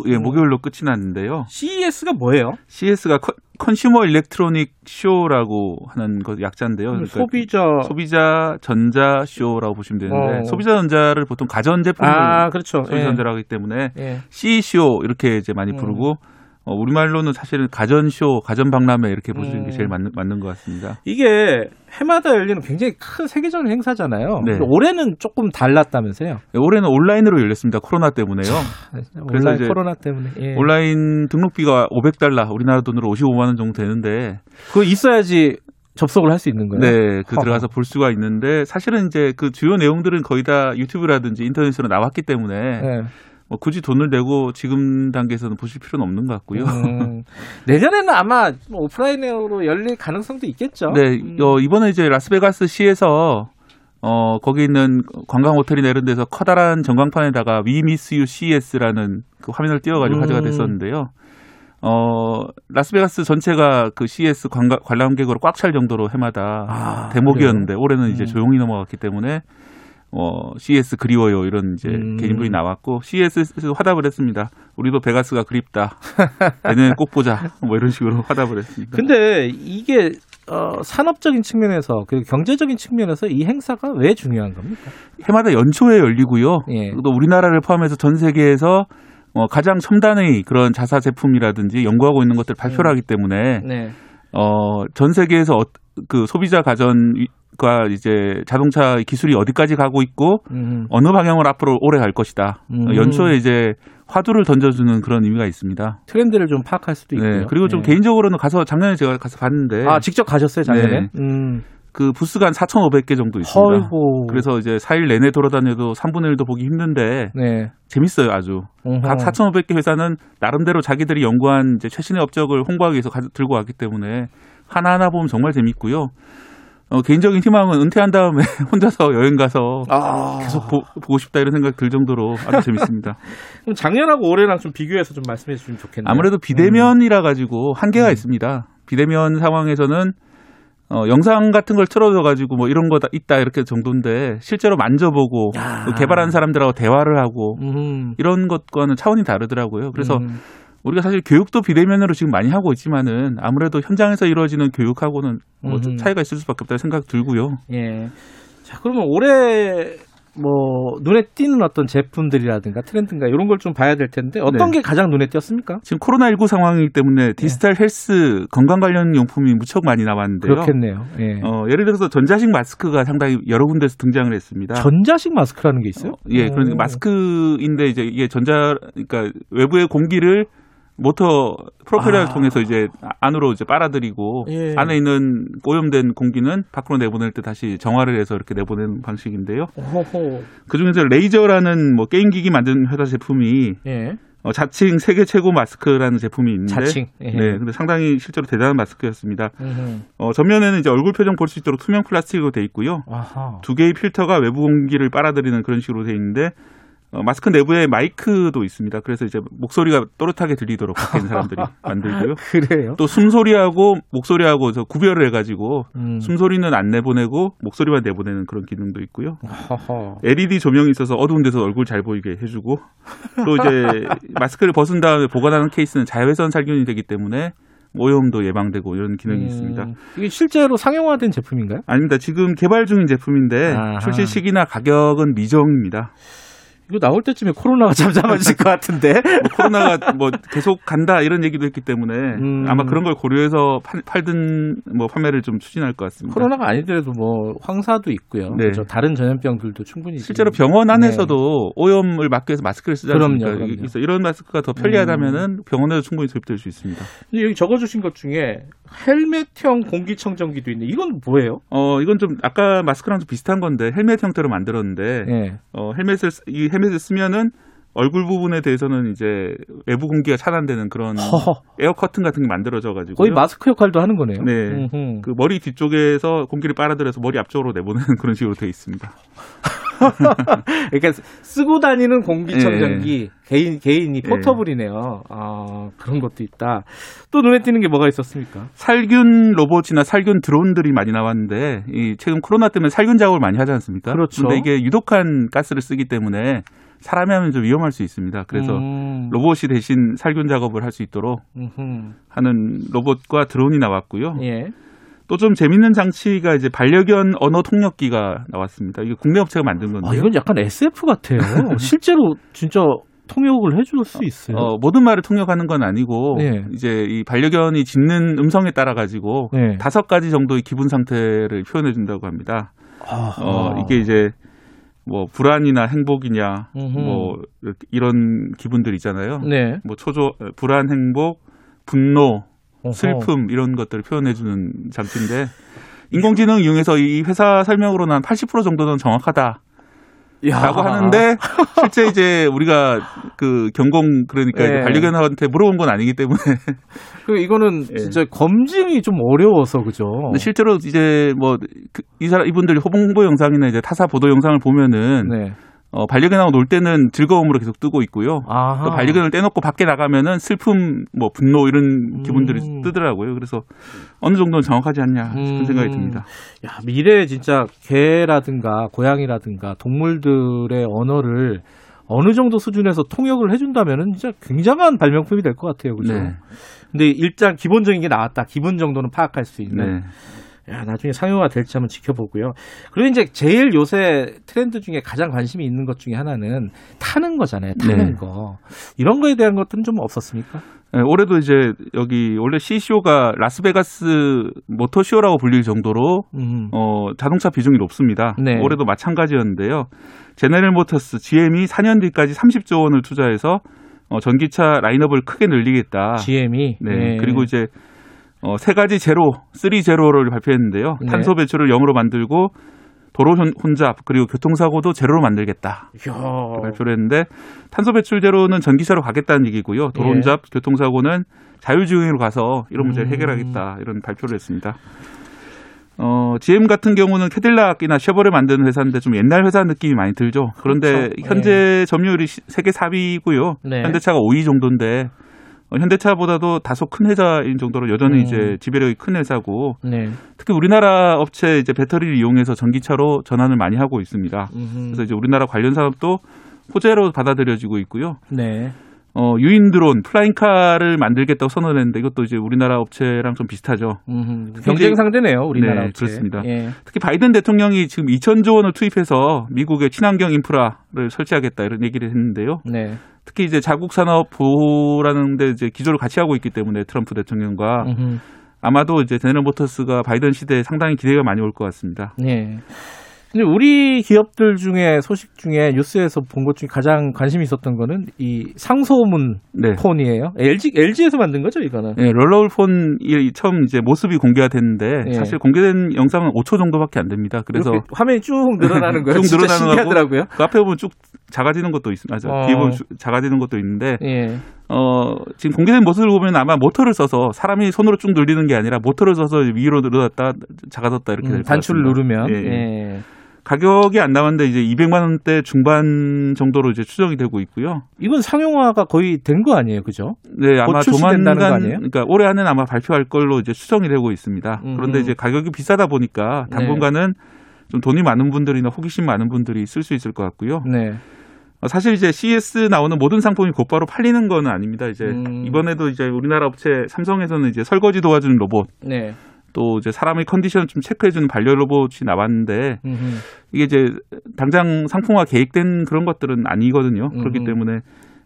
예, 목요일로 끝이 났는데요. CES가 뭐예요? CES가 con, consumer electronic show라고 하는 것 약자인데요. 그러니까 소비자 소비자 전자 쇼라고 보시면 되는데 어. 소비자 전자를 보통 가전 제품을 아, 그렇죠. 소비자 전자라고 예. 하기 때문에 예. CE쇼 이렇게 이제 많이 부르고 음. 어, 우리말로는 사실은 가전쇼, 가전박람회 이렇게 보시는 게 음. 제일 맞는, 맞는 것 같습니다. 이게 해마다 열리는 굉장히 큰 세계적인 행사잖아요. 네. 올해는 조금 달랐다면서요? 네, 올해는 온라인으로 열렸습니다. 코로나 때문에요. 그래서 온라인, 코로나 때문에. 예. 온라인 등록비가 500달러, 우리나라 돈으로 55만 원 정도 되는데. 그거 있어야지 접속을 할 수 있는 거예요? 네, 그 들어가서 볼 수가 있는데 사실은 이제 그 주요 내용들은 거의 다 유튜브라든지 인터넷으로 나왔기 때문에 네. 뭐 굳이 돈을 내고 지금 단계에서는 보실 필요는 없는 것 같고요. 음, 내년에는 아마 뭐 오프라인으로 열릴 가능성도 있겠죠. 네, 음. 어, 이번에 이제 라스베가스 시에서 어, 거기 있는 관광 호텔이나 이런 데서 커다란 전광판에다가 We Miss You CES라는 그 화면을 띄워가지고 음. 화제가 됐었는데요. 어, 라스베가스 전체가 그 CES 관광, 관람객으로 꽉 찰 정도로 해마다 아, 대목이었는데 그래요? 올해는 이제 음. 조용히 넘어갔기 때문에 어, CS 그리워요 이런 이제 음. 개인분이 나왔고 CS에서 화답을 했습니다. 우리도 베가스가 그립다. 내년에 꼭 보자. 뭐 이런 식으로 화답을 했습니다. 근데 이게 어, 산업적인 측면에서 그 경제적인 측면에서 이 행사가 왜 중요한 겁니까? 해마다 연초에 열리고요. 예. 또 우리나라를 포함해서 전 세계에서 어, 가장 첨단의 그런 자사 제품이라든지 연구하고 있는 것들 발표를 음. 하기 때문에 네. 어, 전 세계에서 어, 그 소비자 가전 과 이제 자동차 기술이 어디까지 가고 있고 음. 어느 방향으로 앞으로 오래 갈 것이다. 음. 연초에 이제 화두를 던져주는 그런 의미가 있습니다. 트렌드를 좀 파악할 수도 네, 있고요. 네, 그리고 좀 네. 개인적으로는 가서 작년에 제가 가서 봤는데 아 직접 가셨어요 작년에? 네. 음. 그 부스가 한 4,500개 정도 있습니다. 헐고. 그래서 이제 4일 내내 돌아다녀도 3분의 1도 보기 힘든데 네. 재밌어요 아주. 어허. 각 4,500개 회사는 나름대로 자기들이 연구한 이제 최신의 업적을 홍보하기 위해서 가, 들고 왔기 때문에 하나하나 보면 정말 재밌고요. 어, 개인적인 희망은 은퇴한 다음에 혼자서 여행 가서 아. 계속 보, 고 싶다 이런 생각 들 정도로 아주 재밌습니다. 그럼 작년하고 올해랑 좀 비교해서 좀 말씀해 주시면 좋겠네요. 아무래도 비대면이라 가지고 한계가 음. 있습니다. 비대면 상황에서는 어, 영상 같은 걸 틀어줘 가지고 뭐 이런 거 다 있다 이렇게 정도인데 실제로 만져보고 그 개발한 사람들하고 대화를 하고 음. 이런 것과는 차원이 다르더라고요. 그래서 음. 우리가 사실 교육도 비대면으로 지금 많이 하고 있지만은 아무래도 현장에서 이루어지는 교육하고는 뭐 좀 차이가 있을 수밖에 없다는 생각 들고요. 예. 자, 그러면 올해 뭐 눈에 띄는 어떤 제품들이라든가 트렌드인가 이런 걸 좀 봐야 될 텐데 어떤 네. 게 가장 눈에 띄었습니까? 지금 코로나 19 상황이기 때문에 네. 디지털 네. 헬스 건강 관련 용품이 무척 많이 나왔는데요. 그렇겠네요. 예. 어, 예를 들어서 전자식 마스크가 상당히 여러 군데서 등장을 했습니다. 전자식 마스크라는 게 있어요? 어, 예, 그러니까 마스크인데 이제 이게 전자 그러니까 외부의 공기를 모터 프로펠러를 아. 통해서 이제 안으로 이제 빨아들이고 예. 안에 있는 오염된 공기는 밖으로 내보낼 때 다시 정화를 해서 이렇게 내보내는 방식인데요. 그 중에서 레이저라는 뭐 게임 기기 만든 회사 제품이 예. 어, 자칭 세계 최고 마스크라는 제품이 있는데 자칭. 예. 네, 근데 상당히 실제로 대단한 마스크였습니다. 어, 전면에는 이제 얼굴 표정 볼 수 있도록 투명 플라스틱으로 돼 있고요. 아하. 두 개의 필터가 외부 공기를 빨아들이는 그런 식으로 돼 있는데 어, 마스크 내부에 마이크도 있습니다. 그래서 이제 목소리가 또렷하게 들리도록 밖에 사람들이 만들고요. 그래요? 또 숨소리하고 목소리하고 저 구별을 해가지고 음. 숨소리는 안 내보내고 목소리만 내보내는 그런 기능도 있고요. LED 조명이 있어서 어두운 데서 얼굴 잘 보이게 해주고 또 이제 마스크를 벗은 다음에 보관하는 케이스는 자외선 살균이 되기 때문에 오염도 예방되고 이런 기능이 음, 있습니다. 이게 실제로 상용화된 제품인가요? 아닙니다. 지금 개발 중인 제품인데 아하. 출시 시기나 가격은 미정입니다. 이거 나올 때쯤에 코로나가 잠잠해질 것 같은데. 뭐 코로나가 뭐 계속 간다 이런 얘기도 했기 때문에 음. 아마 그런 걸 고려해서 팔, 든뭐 판매를 좀 추진할 것 같습니다. 코로나가 아니더라도 뭐 황사도 있고요. 네. 그렇죠. 다른 전염병들도 충분히 실제로 병원 안에서도 네. 오염을 막기 위해서 마스크를 쓰지 않습니까? 그럼요, 그럼요. 이런 마스크가 더 편리하다면은 음. 병원에도 충분히 도입될 수 있습니다. 여기 적어주신 것 중에 헬멧형 공기청정기도 있네. 이건 뭐예요? 어 이건 좀 아까 마스크랑 좀 비슷한 건데 헬멧 형태로 만들었는데 네. 어 헬멧을 이 헬멧 헬멧을 쓰면은 얼굴 부분에 대해서는 이제 외부 공기가 차단되는 그런 허허. 에어 커튼 같은 게 만들어져 가지고 거의 마스크 역할도 하는 거네요. 네. 음흠. 그 머리 뒤쪽에서 공기를 빨아들여서 머리 앞쪽으로 내보내는 그런 식으로 되어 있습니다. 그러니까 쓰고 다니는 공기청정기 네. 개인 개인이 네. 포터블이네요. 아, 그런 것도 있다. 또 눈에 띄는 게 뭐가 있었습니까? 살균 로봇이나 살균 드론들이 많이 나왔는데 이 최근 코로나 때문에 살균 작업을 많이 하지 않습니까? 그렇죠. 근데 이게 유독한 가스를 쓰기 때문에 사람이 하면 좀 위험할 수 있습니다. 그래서 음. 로봇이 대신 살균 작업을 할 수 있도록 음흠. 하는 로봇과 드론이 나왔고요. 예. 또 좀 재밌는 장치가 이제 반려견 언어 통역기가 나왔습니다. 이게 국내 업체가 만든 건데. 아, 이건 약간 SF 같아요. 실제로 진짜 통역을 해줄 수 있어요. 어, 모든 말을 통역하는 건 아니고 네. 이제 이 반려견이 짖는 음성에 따라 가지고 네. 다섯 가지 정도의 기분 상태를 표현해 준다고 합니다. 아하. 어, 이게 이제 뭐 불안이나 행복이냐 음흠. 뭐 이런 기분들 있잖아요. 네. 뭐 초조 불안, 행복, 분노, 어허. 슬픔 이런 것들을 표현해 주는 장치인데 인공지능 이용해서 이 회사 설명으로는 한 80% 정도는 정확하다. 라고 하는데 실제 이제 우리가 그 경공 그러니까 네. 반려견한테 물어본 건 아니기 때문에 그 이거는 네. 진짜 검증이 좀 어려워서 그죠. 실제로 이제 뭐이 그 사람 이분들 홍보 영상이나 이제 타사 보도 영상을 보면은 네. 어, 반려견하고 놀 때는 즐거움으로 계속 뜨고 있고요. 또 반려견을 떼놓고 밖에 나가면은 슬픔, 뭐 분노 이런 기분들이 음. 뜨더라고요. 그래서 어느 정도는 정확하지 않냐 싶은 음. 생각이 듭니다. 야, 미래에 진짜 개라든가 고양이라든가 동물들의 언어를 어느 정도 수준에서 통역을 해준다면은 진짜 굉장한 발명품이 될 것 같아요. 그죠? 네. 근데 일단 기본적인 게 나왔다. 기본 정도는 파악할 수 있는. 네. 야, 나중에 상용화 될지 한번 지켜보고요. 그리고 이제 제일 요새 트렌드 중에 가장 관심이 있는 것 중에 하나는 타는 거잖아요. 타는 네. 거. 이런 거에 대한 것들은 좀 없었습니까? 네, 올해도 이제 여기 원래 CES가 라스베가스 모터쇼라고 불릴 정도로 음. 어, 자동차 비중이 높습니다. 네. 올해도 마찬가지였는데요. 제네럴 모터스 GM이 4년 뒤까지 30조 원을 투자해서 어, 전기차 라인업을 크게 늘리겠다. GM이 네. 네. 그리고 이제 어, 세 가지 제로, three zero를 발표했는데요. 네. 탄소 배출을 영으로 만들고 도로 혼잡 그리고 교통사고도 제로로 만들겠다. 발표를 했는데 탄소 배출 제로는 전기차로 가겠다는 얘기고요. 도로 예. 혼잡, 교통사고는 자율주행으로 가서 이런 문제를 음. 해결하겠다 이런 발표를 했습니다. 어, GM 같은 경우는 캐딜락이나 쉐보레 만드는 회사인데 좀 옛날 회사 느낌이 많이 들죠. 그런데 그렇죠. 현재 네. 점유율이 세계 4위고요. 네. 현대차가 5위 정도인데 어, 현대차보다도 다소 큰 회사인 정도로 여전히 음. 이제 지배력이 큰 회사고 네. 특히 우리나라 업체 이제 배터리를 이용해서 전기차로 전환을 많이 하고 있습니다. 음흠. 그래서 이제 우리나라 관련 사업도 호재로 받아들여지고 있고요. 네. 어, 유인 드론, 플라잉카를 만들겠다고 선언 했는데 이것도 이제 우리나라 업체랑 좀 비슷하죠. 음흠, 경쟁 상대네요, 우리나라 네, 업체. 그렇습니다. 예. 특히 바이든 대통령이 지금 2천조 원을 투입해서 미국의 친환경 인프라를 설치하겠다 이런 얘기를 했는데요. 네. 특히 이제 자국 산업 보호라는 데 이제 기조를 같이 하고 있기 때문에 트럼프 대통령과 음흠. 아마도 이제 제너럴 모터스가 바이든 시대에 상당히 기대가 많이 올 것 같습니다. 네. 근데 우리 기업들 중에 소식 중에 뉴스에서 본 것 중에 가장 관심이 있었던 거는 이 상소문 네. 폰이에요. LG LG에서 만든 거죠, 이거는. 네, 롤러울 폰이 처음 이제 모습이 공개가 됐는데 네. 사실 공개된 영상은 5초 정도밖에 안 됩니다. 그래서 화면이 쭉 늘어나는 거예요. 쭉 늘어나는 신기하더라고요. 그 앞에 보면 쭉 작아지는 것도 있습니다. 어. 뒤에 보면 작아지는 것도 있는데 예. 어, 지금 공개된 모습을 보면 아마 모터를 써서 사람이 손으로 쭉 늘리는 게 아니라 모터를 써서 위로 늘어났다 작아졌다 이렇게 음, 단추를 누르면 예. 예. 가격이 안 나왔는데 이제 200만 원대 중반 정도로 이제 추정이 되고 있고요. 이건 상용화가 거의 된 거 아니에요, 그죠? 네, 아마 조만간 그러니까 올해 안에 아마 발표할 걸로 이제 추정이 되고 있습니다. 음. 그런데 이제 가격이 비싸다 보니까 네. 당분간은 네. 좀 돈이 많은 분들이나 호기심 많은 분들이 쓸 수 있을 것 같고요. 네. 어, 사실 이제 CS 나오는 모든 상품이 곧바로 팔리는 건 아닙니다. 이제 음. 이번에도 이제 우리나라 업체 삼성에서는 이제 설거지 도와주는 로봇, 네. 또 이제 사람의 컨디션 좀 체크해주는 반려 로봇이 나왔는데 음흠. 이게 이제 당장 상품화 계획된 그런 것들은 아니거든요. 음흠. 그렇기 때문에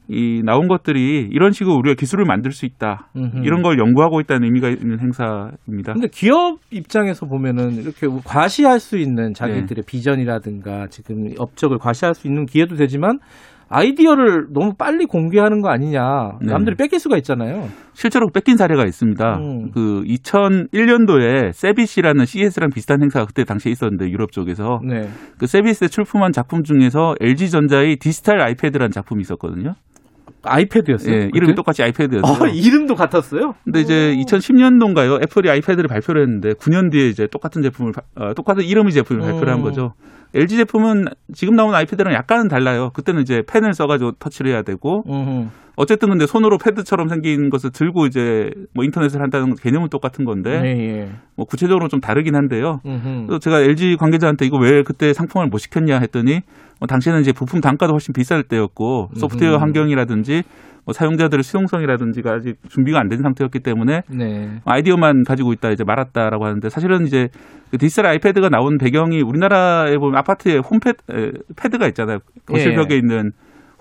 이 나온 것들이 이런 식으로 우리가 기술을 만들 수 있다 음흠. 이런 걸 연구하고 있다는 의미가 있는 행사입니다. 근데 기업 입장에서 보면은 이렇게 과시할 수 있는 자기들의 네. 비전이라든가 지금 업적을 과시할 수 있는 기회도 되지만 아이디어를 너무 빨리 공개하는 거 아니냐. 네. 남들이 뺏길 수가 있잖아요. 실제로 뺏긴 사례가 있습니다. 음. 그 2001년도에 세비시라는 CS랑 비슷한 행사가 그때 당시에 있었는데 유럽 쪽에서 네. 그 세비스에 출품한 작품 중에서 LG전자의 디지털 아이패드라는 작품이 있었거든요. 아이패드였어요. 예, 이름이? 똑같이 아이패드였어요. 아, 이름도 같았어요? 근데 이제 2010년도인가요? 애플이 아이패드를 발표를 했는데 9년 뒤에 이제 똑같은 제품을 어, 똑같은 이름의 제품을 발표를 한 음. 거죠. LG 제품은 지금 나온 아이패드랑 약간은 달라요. 그때는 이제 펜을 써가지고 터치를 해야 되고 음흠. 어쨌든 근데 손으로 패드처럼 생긴 것을 들고 이제 뭐 인터넷을 한다는 개념은 똑같은 건데 네, 예. 뭐 구체적으로 좀 다르긴 한데요. 그래서 제가 LG 관계자한테 이거 왜 그때 상품을 못 시켰냐 했더니 뭐 당시에는 이제 부품 단가도 훨씬 비쌀 때였고 소프트웨어 환경이라든지 뭐 사용자들의 수용성이라든지가 아직 준비가 안 된 상태였기 때문에 네. 아이디어만 가지고 있다 이제 말았다라고 하는데 사실은 이제 그 디지털 아이패드가 나온 배경이 우리나라에 보면 아파트에 홈패드 패드가 있잖아요. 거실 벽에 예. 있는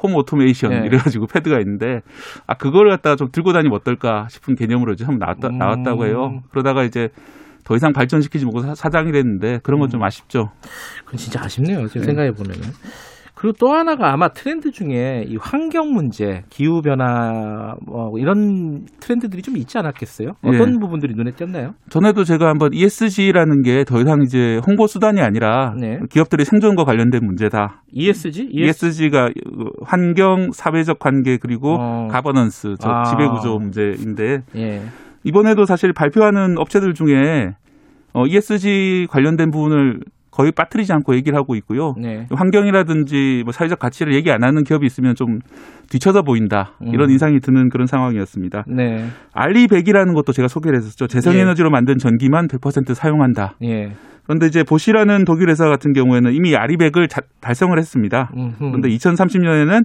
홈 오토메이션 예. 이래가지고 패드가 있는데 아 그걸 갖다가 좀 들고 다니면 어떨까 싶은 개념으로 이제 한번 나왔다, 음. 나왔다고 해요. 그러다가 이제 더 이상 발전시키지 못하고 사장이 됐는데 그런 건좀 음. 아쉽죠. 그건 진짜 아쉽네요. 지금 네. 생각해 보면은. 그리고 또 하나가 아마 트렌드 중에 이 환경 문제, 기후 변화 뭐 이런 트렌드들이 좀 있지 않았겠어요? 어떤 네. 부분들이 눈에 띄었나요? 전에도 제가 한번 ESG라는 게 더 이상 이제 홍보 수단이 아니라 네. 기업들의 생존과 관련된 문제다. ESG? ESG가 환경, 사회적 관계 그리고 어. 가버넌스, 아. 지배 구조 문제인데 예. 이번에도 사실 발표하는 업체들 중에 어, ESG 관련된 부분을 거의 빠뜨리지 않고 얘기를 하고 있고요. 네. 환경이라든지 뭐 사회적 가치를 얘기 안 하는 기업이 있으면 좀 뒤쳐져 보인다. 이런 음. 인상이 드는 그런 상황이었습니다. 네. 알리백이라는 것도 제가 소개를 했었죠. 재생에너지로 예. 만든 전기만 100% 사용한다. 예. 그런데 이제 보시라는 독일 회사 같은 경우에는 이미 아리백을 자, 달성을 했습니다. 음흠. 그런데 2030년에는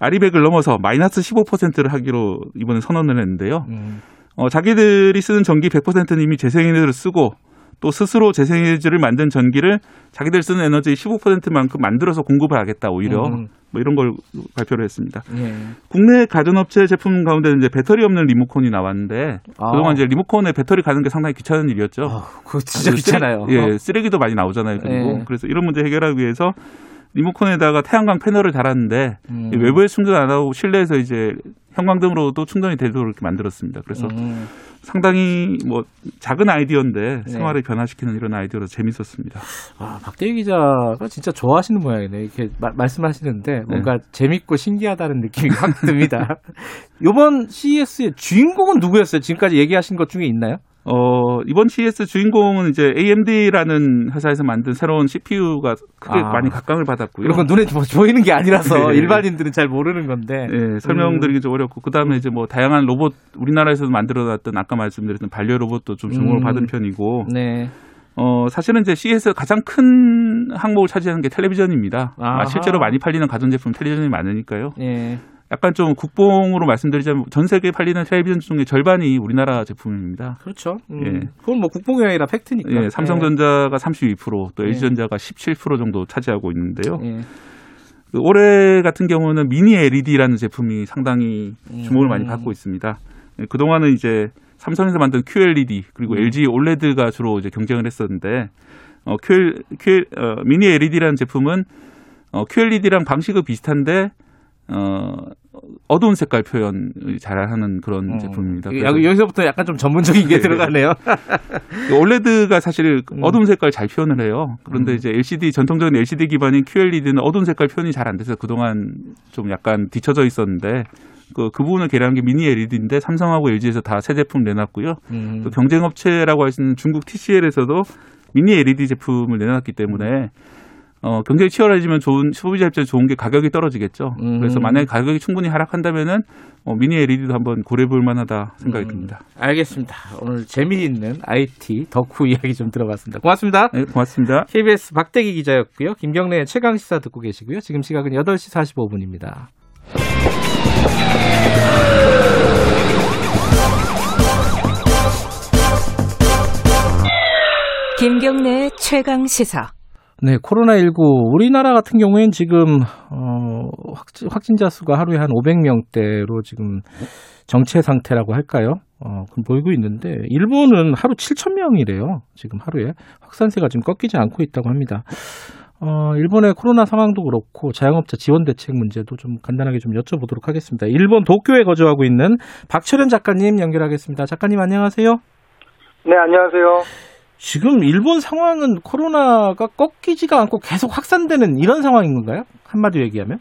아리백을 넘어서 마이너스 15%를 하기로 이번에 선언을 했는데요. 음. 어, 자기들이 쓰는 전기 100%는 이미 재생에너지를 쓰고 또 스스로 재생에너지를 만든 전기를 자기들 쓰는 에너지의 15%만큼 만들어서 공급을 하겠다 오히려 음. 뭐 이런 걸 발표를 했습니다. 예. 국내 가전업체 제품 가운데 이제 배터리 없는 리모컨이 나왔는데 아. 그동안 이제 리모컨에 배터리 가는 게 상당히 귀찮은 일이었죠. 아, 그거 진짜 귀찮아요. 쓰레, 예, 쓰레기도 많이 나오잖아요. 그리고 예. 그래서 이런 문제 해결하기 위해서 리모컨에다가 태양광 패널을 달았는데 음. 외부에 충전 안 하고 실내에서 이제 형광등으로도 충전이 되도록 이렇게 만들었습니다. 그래서 음. 상당히 뭐 작은 아이디어인데 네. 생활을 변화시키는 이런 아이디어로 재밌었습니다. 아, 박대희 기자가 진짜 좋아하시는 모양이네. 이렇게 마, 말씀하시는데 뭔가 네. 재밌고 신기하다는 느낌이 확 듭니다. 이번 CES의 주인공은 누구였어요? 지금까지 얘기하신 것 중에 있나요? 어, 이번 CES 주인공은 이제 AMD라는 회사에서 만든 새로운 CPU가 크게 아, 많이 각광을 받았고요. 이런 건 눈에 뭐 보이는 게 아니라서 네. 일반인들은 잘 모르는 건데. 네, 설명드리기 음. 좀 어렵고 그다음에 이제 뭐 다양한 로봇 우리나라에서도 만들어놨던 아까 말씀드렸던 반려 로봇도 좀 주목을 음. 받은 편이고. 네. 어, 사실은 이제 CES가 가장 큰 항목을 차지하는 게 텔레비전입니다. 아, 실제로 많이 팔리는 가전제품 텔레비전이 많으니까요. 네. 약간 좀 국뽕으로 말씀드리자면 전 세계에 팔리는 텔레비전 중에 절반이 우리나라 제품입니다. 그렇죠. 음. 예. 그건 뭐 국뽕이 아니라 팩트니까. 예, 삼성전자가 32%또 LG전자가 17% 정도 차지하고 있는데요. 예. 그 올해 같은 경우는 미니 LED라는 제품이 상당히 주목을 음. 많이 받고 있습니다. 예, 그동안은 이제 삼성에서 만든 QLED 그리고 음. LG OLED가 주로 이제 경쟁을 했었는데 어, QL, QL 어, 미니 LED라는 제품은 어, QLED랑 방식은 비슷한데 어, 어두운 색깔 표현 잘하는 그런 음. 제품입니다. 여기서부터 약간 좀 전문적인 게 네. 들어가네요. 올레드가 사실 음. 어두운 색깔 잘 표현을 해요. 그런데 음. 이제 LCD 전통적인 LCD 기반인 QLED는 어두운 색깔 표현이 잘 안 돼서 그동안 좀 약간 뒤쳐져 있었는데 그, 그 부분을 개량한 게 미니 LED인데 삼성하고 LG에서 다 새 제품 내놨고요. 음. 또 경쟁 업체라고 할 수 있는 중국 TCL에서도 미니 LED 제품을 내놨기 때문에 어, 경쟁이 치열해지면 좋은 소비자 입장에 좋은 게 가격이 떨어지겠죠. 음. 그래서 만약에 가격이 충분히 하락한다면은 어, 미니 LED도 한번 고려볼 만하다 생각이 음. 듭니다. 알겠습니다. 오늘 재미있는 IT 덕후 이야기 좀 들어봤습니다. 고맙습니다. 네, 고맙습니다. KBS 박대기 기자였고요. 김경래 최강 시사 듣고 계시고요. 지금 시각은 8시 45분입니다. 김경래 최강 시사. 네, 코로나19 우리나라 같은 경우엔 지금 어, 확진, 자 수가 하루에 한 500명대로 지금 정체 상태라고 할까요? 어, 보이고 있는데 일본은 하루 7천 명이래요. 지금 하루에 확산세가 지금 꺾이지 않고 있다고 합니다. 어, 일본의 코로나 상황도 그렇고 자영업자 지원 대책 문제도 좀 간단하게 좀 여쭤보도록 하겠습니다. 일본 도쿄에 거주하고 있는 박철현 작가님 연결하겠습니다. 작가님 안녕하세요. 네, 안녕하세요. 지금 일본 상황은 코로나가 꺾이지가 않고 계속 확산되는 이런 상황인 건가요? 한마디로 얘기하면?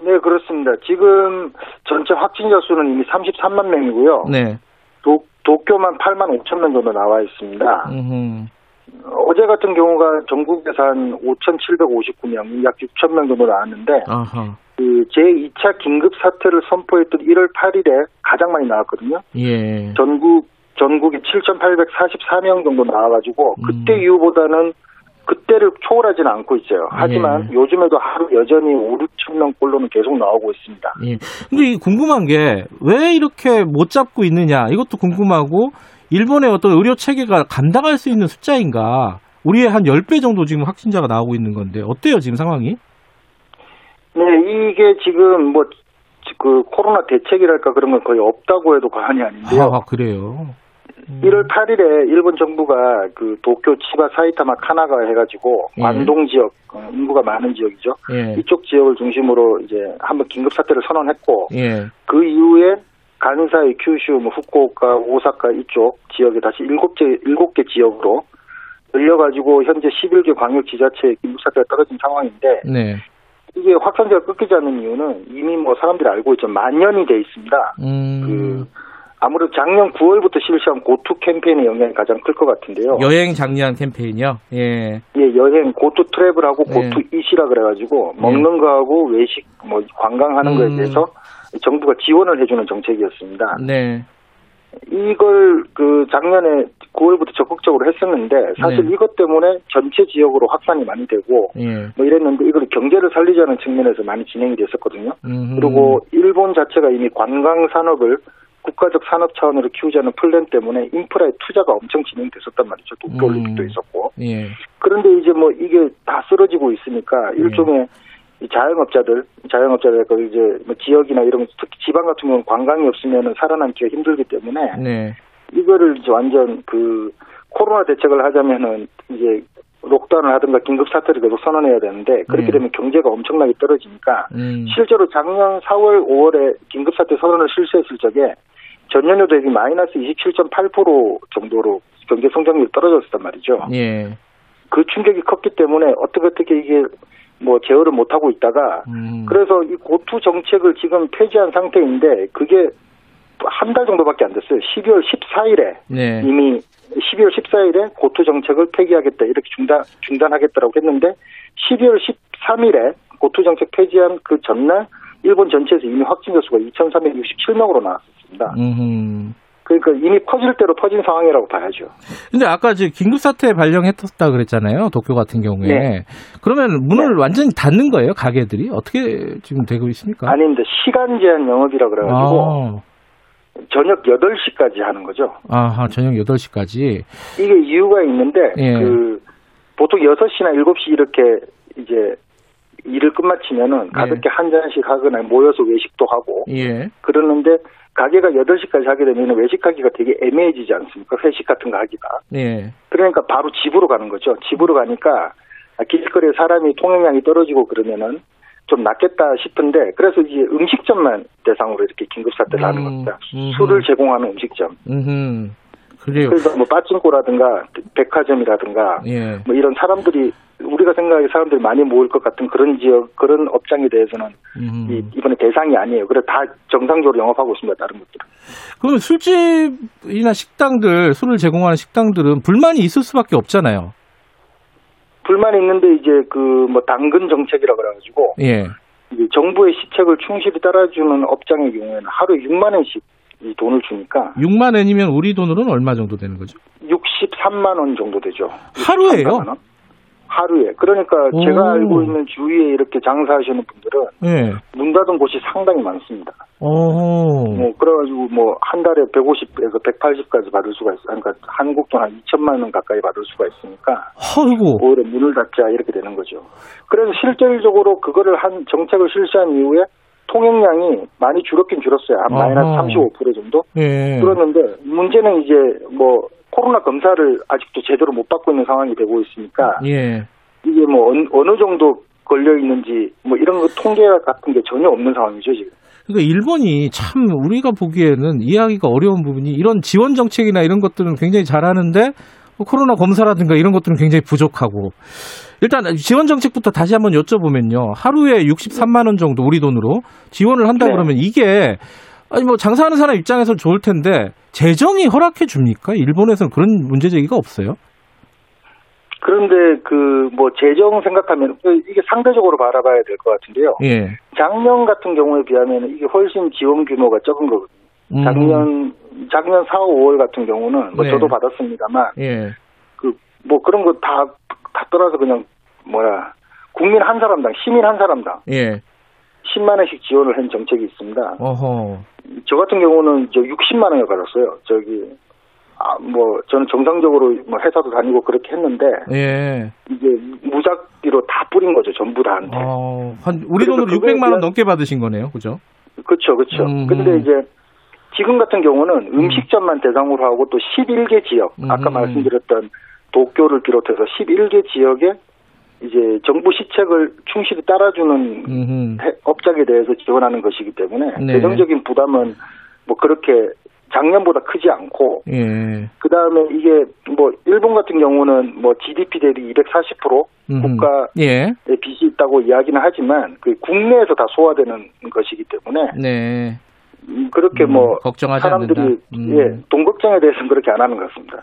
네, 그렇습니다. 지금 전체 확진자 수는 이미 33만 명이고요. 네. 도, 도쿄만 8만 5천 명 정도 나와 있습니다. 음흠. 어제 같은 경우가 전국에서 한 5,759명, 약 6천 명 정도 나왔는데, 아하. 그 제2차 긴급 사태를 선포했던 1월 8일에 가장 많이 나왔거든요. 예. 전국 전국이 7,844명 정도 나와가지고 그때 음. 이후보다는 그때를 초월하지는 않고 있어요. 하지만 예. 요즘에도 하루 여전히 5, 6천 명꼴로는 계속 나오고 있습니다. 예. 근데 궁금한 게 왜 이렇게 못 잡고 있느냐 이것도 궁금하고 일본의 어떤 의료 체계가 감당할 수 있는 숫자인가? 우리의 한 10배 정도 지금 확진자가 나오고 있는 건데 어때요 지금 상황이? 네, 이게 지금 뭐 그 코로나 대책이랄까 그런 건 거의 없다고 해도 과언이 아닌데요. 아, 그래요. 음. 1월 8일에 일본 정부가 그 도쿄, 치바, 사이타마, 카나가 해가지고 예. 관동 지역 어, 인구가 많은 지역이죠. 예. 이쪽 지역을 중심으로 이제 한번 긴급 사태를 선언했고 예. 그 이후에 간사이, 큐슈, 뭐 후쿠오카, 오사카 이쪽 지역에 다시 일곱 개 일곱 개 지역으로 늘려가지고 현재 11개 광역 지자체에 긴급 사태가 떨어진 상황인데 네. 이게 확산세가 끊기지 않는 이유는 이미 뭐 사람들이 알고 있죠 만년이 돼 있습니다. 음. 그 아무래도 작년 9월부터 실시한 고투 캠페인의 영향이 가장 클 것 같은데요. 여행 장려한 캠페인이요? 예. 예, 여행 고투 트래블하고 네. 고투 이시라 그래가지고 네. 먹는 거하고 외식 뭐 관광하는 음. 거에 대해서 정부가 지원을 해주는 정책이었습니다. 네. 이걸 그 작년에 9월부터 적극적으로 했었는데 사실 네. 이것 때문에 전체 지역으로 확산이 많이 되고 예. 뭐 이랬는데 이걸 경제를 살리자는 측면에서 많이 진행이 됐었거든요. 음흠. 그리고 일본 자체가 이미 관광 산업을 국가적 산업 차원으로 키우자는 플랜 때문에 인프라에 투자가 엄청 진행됐었단 말이죠. 도쿄올림픽도 음. 있었고. 예. 그런데 이제 뭐 이게 다 쓰러지고 있으니까 예. 일종의 자영업자들, 자영업자들 그 이제 뭐 지역이나 이런 특히 지방 같은 경우는 관광이 없으면 살아남기가 힘들기 때문에 네. 이거를 이제 완전 그 코로나 대책을 하자면은 이제 록다운을 하든가 긴급 사태를 계속 선언해야 되는데 그렇게 네. 되면 경제가 엄청나게 떨어지니까 음. 실제로 작년 4월, 5월에 긴급 사태 선언을 실시했을 적에 전년도 대비 마이너스 27.8% 정도로 경제 성장률이 떨어졌단 말이죠. 예. 그 충격이 컸기 때문에 어떻게 어떻게 이게 뭐 제어를 못 하고 있다가 음. 그래서 이 고투 정책을 지금 폐지한 상태인데 그게 한 달 정도밖에 안 됐어요. 12월 14일에 네. 이미 12월 14일에 고투 정책을 폐기하겠다 이렇게 중단 중단하겠다라고 했는데 12월 13일에 고투 정책 폐지한 그 전날 일본 전체에서 이미 확진자 수가 2,367명으로 나왔 습니다. 음흠. 그러니까 이미 퍼질 대로 퍼진 상황이라고 봐야죠. 근데 아까 이제 긴급 사태 발령했었다 그랬잖아요. 도쿄 같은 경우에. 네. 그러면 문을 네. 완전히 닫는 거예요, 가게들이? 어떻게 지금 되고 있습니까? 아닙니다. 시간 제한 영업이라 그래 가지고 아. 저녁 8시까지 하는 거죠. 아하, 저녁 8시까지. 이게 이유가 있는데 예. 그 보통 6시나 7시 이렇게 이제 일을 끝마치면은 예. 가볍게 예. 한 잔씩 하거나 모여서 외식도 하고 예. 그러는데 가게가 8시까지 하게 되면 외식하기가 되게 애매해지지 않습니까? 회식 같은 거 하기가. 예. 그러니까 바로 집으로 가는 거죠. 집으로 가니까 길거리에 사람이 통행량이 떨어지고 그러면은 좀 낫겠다 싶은데 그래서 이제 음식점만 대상으로 이렇게 긴급 사태를 음, 하는 겁니다. 음흠. 술을 제공하는 음식점. 음흠. 그래요. 그래서 뭐 빠찡코라든가 백화점이라든가 예. 뭐 이런 사람들이 우리가 생각하기 사람들이 많이 모일 것 같은 그런 지역 그런 업장에 대해서는 이, 이번에 대상이 아니에요. 그래 다 정상적으로 영업하고 있습니다. 다른 것들은. 그러면 술집이나 식당들 술을 제공하는 식당들은 불만이 있을 수밖에 없잖아요. 불만이 있는데 이제 그 뭐 당근 정책이라 그래가지고 예. 정부의 시책을 충실히 따라주는 업장의 경우에는 하루에 6만 원씩 이 돈을 주니까 6만 원이면 우리 돈으로는 얼마 정도 되는 거죠? 63만 원 정도 되죠. 하루에요? 하루에. 그러니까 오. 제가 알고 있는 주위에 이렇게 장사하시는 분들은 네. 문 닫은 곳이 상당히 많습니다. 오. 뭐 그래가지고 뭐 한 달에 150에서 180까지 받을 수가 있어. 그러니까 한국 돈 한 2천만 원 가까이 받을 수가 있으니까. 아이고. 오히려 문을 닫자 이렇게 되는 거죠. 그래서 실질적으로 그거를 한 정책을 실시한 이후에 통행량이 많이 줄었긴 줄었어요. 한 마이너스 35% 정도. 예. 그렇는데 문제는 이제 뭐 코로나 검사를 아직도 제대로 못 받고 있는 상황이 되고 있으니까 예. 이게 뭐 어느 정도 걸려 있는지 뭐 이런 거 통계 같은 게 전혀 없는 상황이죠 지금. 그러니까 일본이 참 우리가 보기에는 이해하기가 어려운 부분이 이런 지원 정책이나 이런 것들은 굉장히 잘하는데 뭐 코로나 검사라든가 이런 것들은 굉장히 부족하고 일단 지원 정책부터 다시 한번 여쭤보면요 하루에 63만 원 정도 우리 돈으로 지원을 한다 네. 그러면 이게 아니 뭐 장사하는 사람 입장에서 좋을 텐데 재정이 허락해 줍니까? 일본에서는 그런 문제 제기가 없어요. 그런데 그 뭐 재정 생각하면 이게 상대적으로 바라봐야 될 것 같은데요. 예. 작년 같은 경우에 비하면 이게 훨씬 지원 규모가 적은 거거든요. 음. 작년 작년 4, 5월 같은 경우는 뭐 네. 저도 받았습니다만 예. 그뭐 그런 거 다 다 떠나서 그냥 뭐야 국민 한 사람당 시민 한 사람당 예. 10만 원씩 지원을 한 정책이 있습니다. 어허. 저 같은 경우는 저 60만 원을 받았어요. 저기 아, 뭐 저는 정상적으로 뭐 회사도 다니고 그렇게 했는데 예. 이게 무작위로 다 뿌린 거죠. 전부 다한테. 어, 한 우리 돈으로 600만 원 넘게 받으신 거네요. 그죠? 그렇죠. 그렇죠. 음. 근데 이제 지금 같은 경우는 음. 식점만 대상으로 하고 또 11개 지역 음. 아까 말씀드렸던 도쿄를 비롯해서 11개 지역에 이제 정부 시책을 충실히 따라주는 음흠. 업장에 대해서 지원하는 것이기 때문에 네. 재정적인 부담은 뭐 그렇게 작년보다 크지 않고 예. 그 다음에 이게 뭐 일본 같은 경우는 뭐 GDP 대비 240% 음흠. 국가의 예. 빚이 있다고 이야기는 하지만 그 국내에서 다 소화되는 것이기 때문에 네. 음, 그렇게 음, 뭐 걱정하지 사람들이 음. 예, 돈 걱정에 대해서는 그렇게 안 하는 것 같습니다.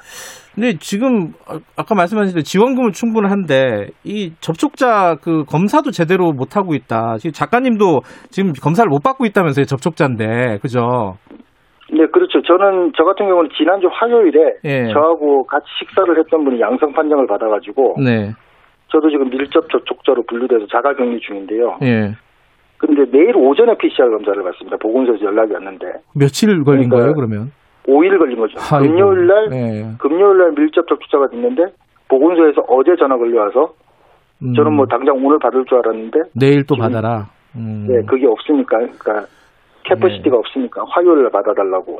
근데 지금 아까 말씀하신 대로 지원금은 충분한데 이 접촉자 그 검사도 제대로 못 하고 있다. 지금 작가님도 지금 검사를 못 받고 있다면서요, 접촉자인데. 그죠? 네, 그렇죠. 저는 저 같은 경우는 지난주 화요일에 예. 저하고 같이 식사를 했던 분이 양성 판정을 받아 가지고 네. 저도 지금 밀접 접촉자로 분류돼서 자가 격리 중인데요. 예. 근데 내일 오전에 PCR 검사를 받습니다. 보건소에서 연락이 왔는데. 며칠 걸린 그러니까 거예요, 그러면? 5일 걸린 거죠. 아이고. 금요일 날, 네. 금요일 날 밀접 접촉자가 됐는데, 보건소에서 어제 전화 걸려와서, 음. 저는 뭐 당장 오늘 받을 줄 알았는데. 내일 또 받아라. 음. 네, 그게 없으니까, 그러니까, capacity가 네. 없으니까 화요일 날 받아달라고.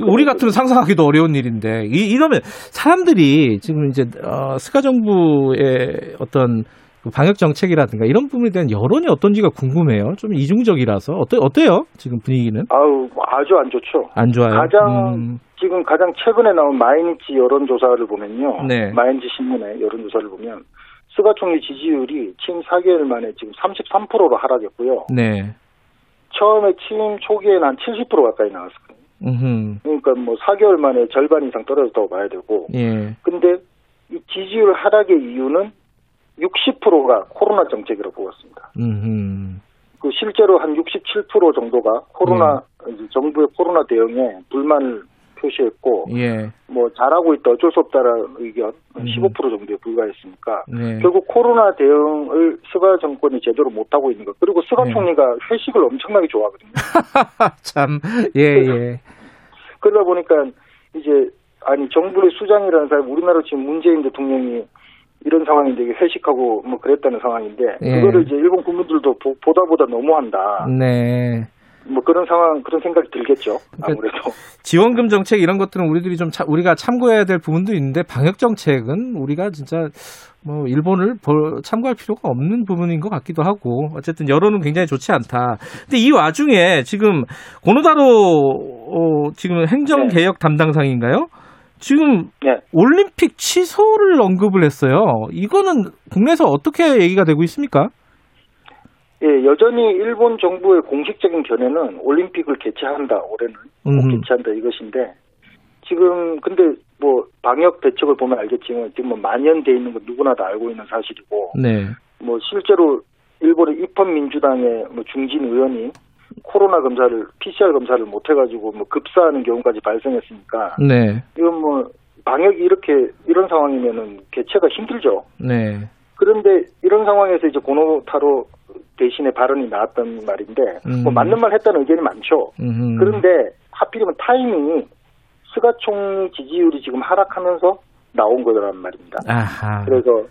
우리 같으면 상상하기도 어려운 일인데 이, 이러면 사람들이 지금 이제 어, 스가 정부의 어떤 그 방역 정책이라든가 이런 부분에 대한 여론이 어떤지가 궁금해요. 좀 이중적이라서 어때 어때요? 지금 분위기는? 아우 아주 안 좋죠. 안 좋아요. 가장 음. 지금 가장 최근에 나온 마이니치 여론조사를 보면요. 네. 마이니치 신문의 여론조사를 보면 스가 총리 지지율이 지금 4개월 만에 지금 33%로 하락했고요. 네. 처음에 취임 초기에는 한 70% 가까이 나왔었거든요. 음흠. 그러니까 뭐 4개월 만에 절반 이상 떨어졌다고 봐야 되고. 예. 근데 이 지지율 하락의 이유는 60%가 코로나 정책이라고 보았습니다. 음흠. 그 실제로 한 67% 정도가 코로나 예. 정부의 코로나 대응에 불만을 표시했고 예. 뭐 잘하고 있다 어쩔 수 없다라는 의견 음. 15% 정도에 불과했으니까 네. 결국 코로나 대응을 스가 정권이 제대로 못 하고 있는 것 그리고 스가 네. 총리가 회식을 엄청나게 좋아하거든요. 참 예예. 예. 그러다 보니까 이제 아니 정부의 수장이라는 사람 우리나라 지금 문재인 대통령이 이런 상황인데 회식하고 뭐 그랬다는 상황인데 예. 그거를 이제 일본 국민들도 보, 보다 보다 너무한다. 네. 뭐 그런 상황 그런 생각이 들겠죠. 그러니까 아무래도 그러니까 지원금 정책 이런 것들은 우리들이 좀 차, 우리가 참고해야 될 부분도 있는데 방역 정책은 우리가 진짜 뭐 일본을 참고할 필요가 없는 부분인 것 같기도 하고 어쨌든 여론은 굉장히 좋지 않다. 근데 이 와중에 지금 고노다로 어, 지금 행정 개혁 네. 담당상인가요? 지금 네. 올림픽 취소를 언급을 했어요. 이거는 국내에서 어떻게 얘기가 되고 있습니까? 예, 여전히 일본 정부의 공식적인 견해는 올림픽을 개최한다, 올해는. 꼭 개최한다 이것인데, 지금, 근데 뭐, 방역 대책을 보면 알겠지만, 지금 뭐 만연돼 있는 거 누구나 다 알고 있는 사실이고, 네. 뭐, 실제로 일본의 입헌 민주당의 뭐 중진 의원이 코로나 검사를, PCR 검사를 못 해가지고 뭐 급사하는 경우까지 발생했으니까, 네. 이건 뭐, 방역이 이렇게, 이런 상황이면은 개최가 힘들죠. 네. 그런데 이런 상황에서 이제 고노타로 대신에 발언이 나왔던 말인데 음. 뭐 맞는 말 했다는 의견이 많죠. 음흠. 그런데 하필이면 타이밍이 스가 총리 지지율이 지금 하락하면서 나온 거란 말입니다. 아하. 그래서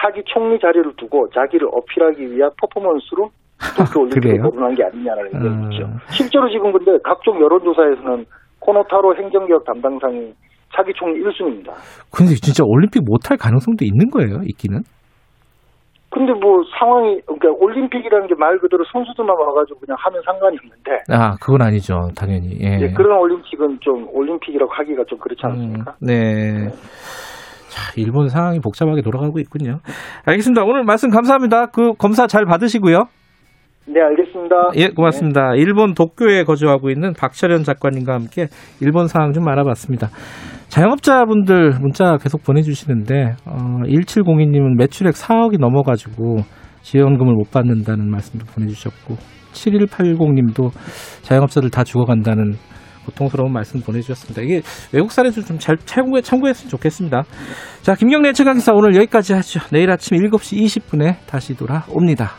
자기 총리 자리를 두고 자기를 어필하기 위한 퍼포먼스로 도쿄 올림픽을 거론한 게 아니냐는 의견이죠. 음. 실제로 지금 근데 각종 여론조사에서는 코노타로 행정개혁 담당상이 차기 총리 1순위입니다. 근데 진짜 올림픽 못할 가능성도 있는 거예요, 있기는? 근데 뭐 상황이 그러니까 올림픽이라는 게 말 그대로 선수들만 와가지고 그냥 하면 상관이 없는데. 아 그건 아니죠 당연히. 예. 네, 그런 올림픽은 좀 올림픽이라고 하기가 좀 그렇지 음, 않습니까? 음, 네. 자, 일본 상황이 복잡하게 돌아가고 있군요. 알겠습니다. 오늘 말씀 감사합니다. 그 검사 잘 받으시고요. 네, 알겠습니다. 예, 고맙습니다. 네. 일본 도쿄에 거주하고 있는 박철현 작가님과 함께 일본 상황 좀 알아봤습니다. 자영업자분들 문자 계속 보내주시는데 어, 1702님은 매출액 4억이 넘어가지고 지원금을 못 받는다는 말씀도 보내주셨고 7180님도 자영업자들 다 죽어간다는 고통스러운 말씀 보내주셨습니다. 이게 외국 사례도 좀 잘 참고해, 참고했으면 좋겠습니다. 자, 김경래 최강기사 오늘 여기까지 하죠. 내일 아침 7시 20분에 다시 돌아옵니다.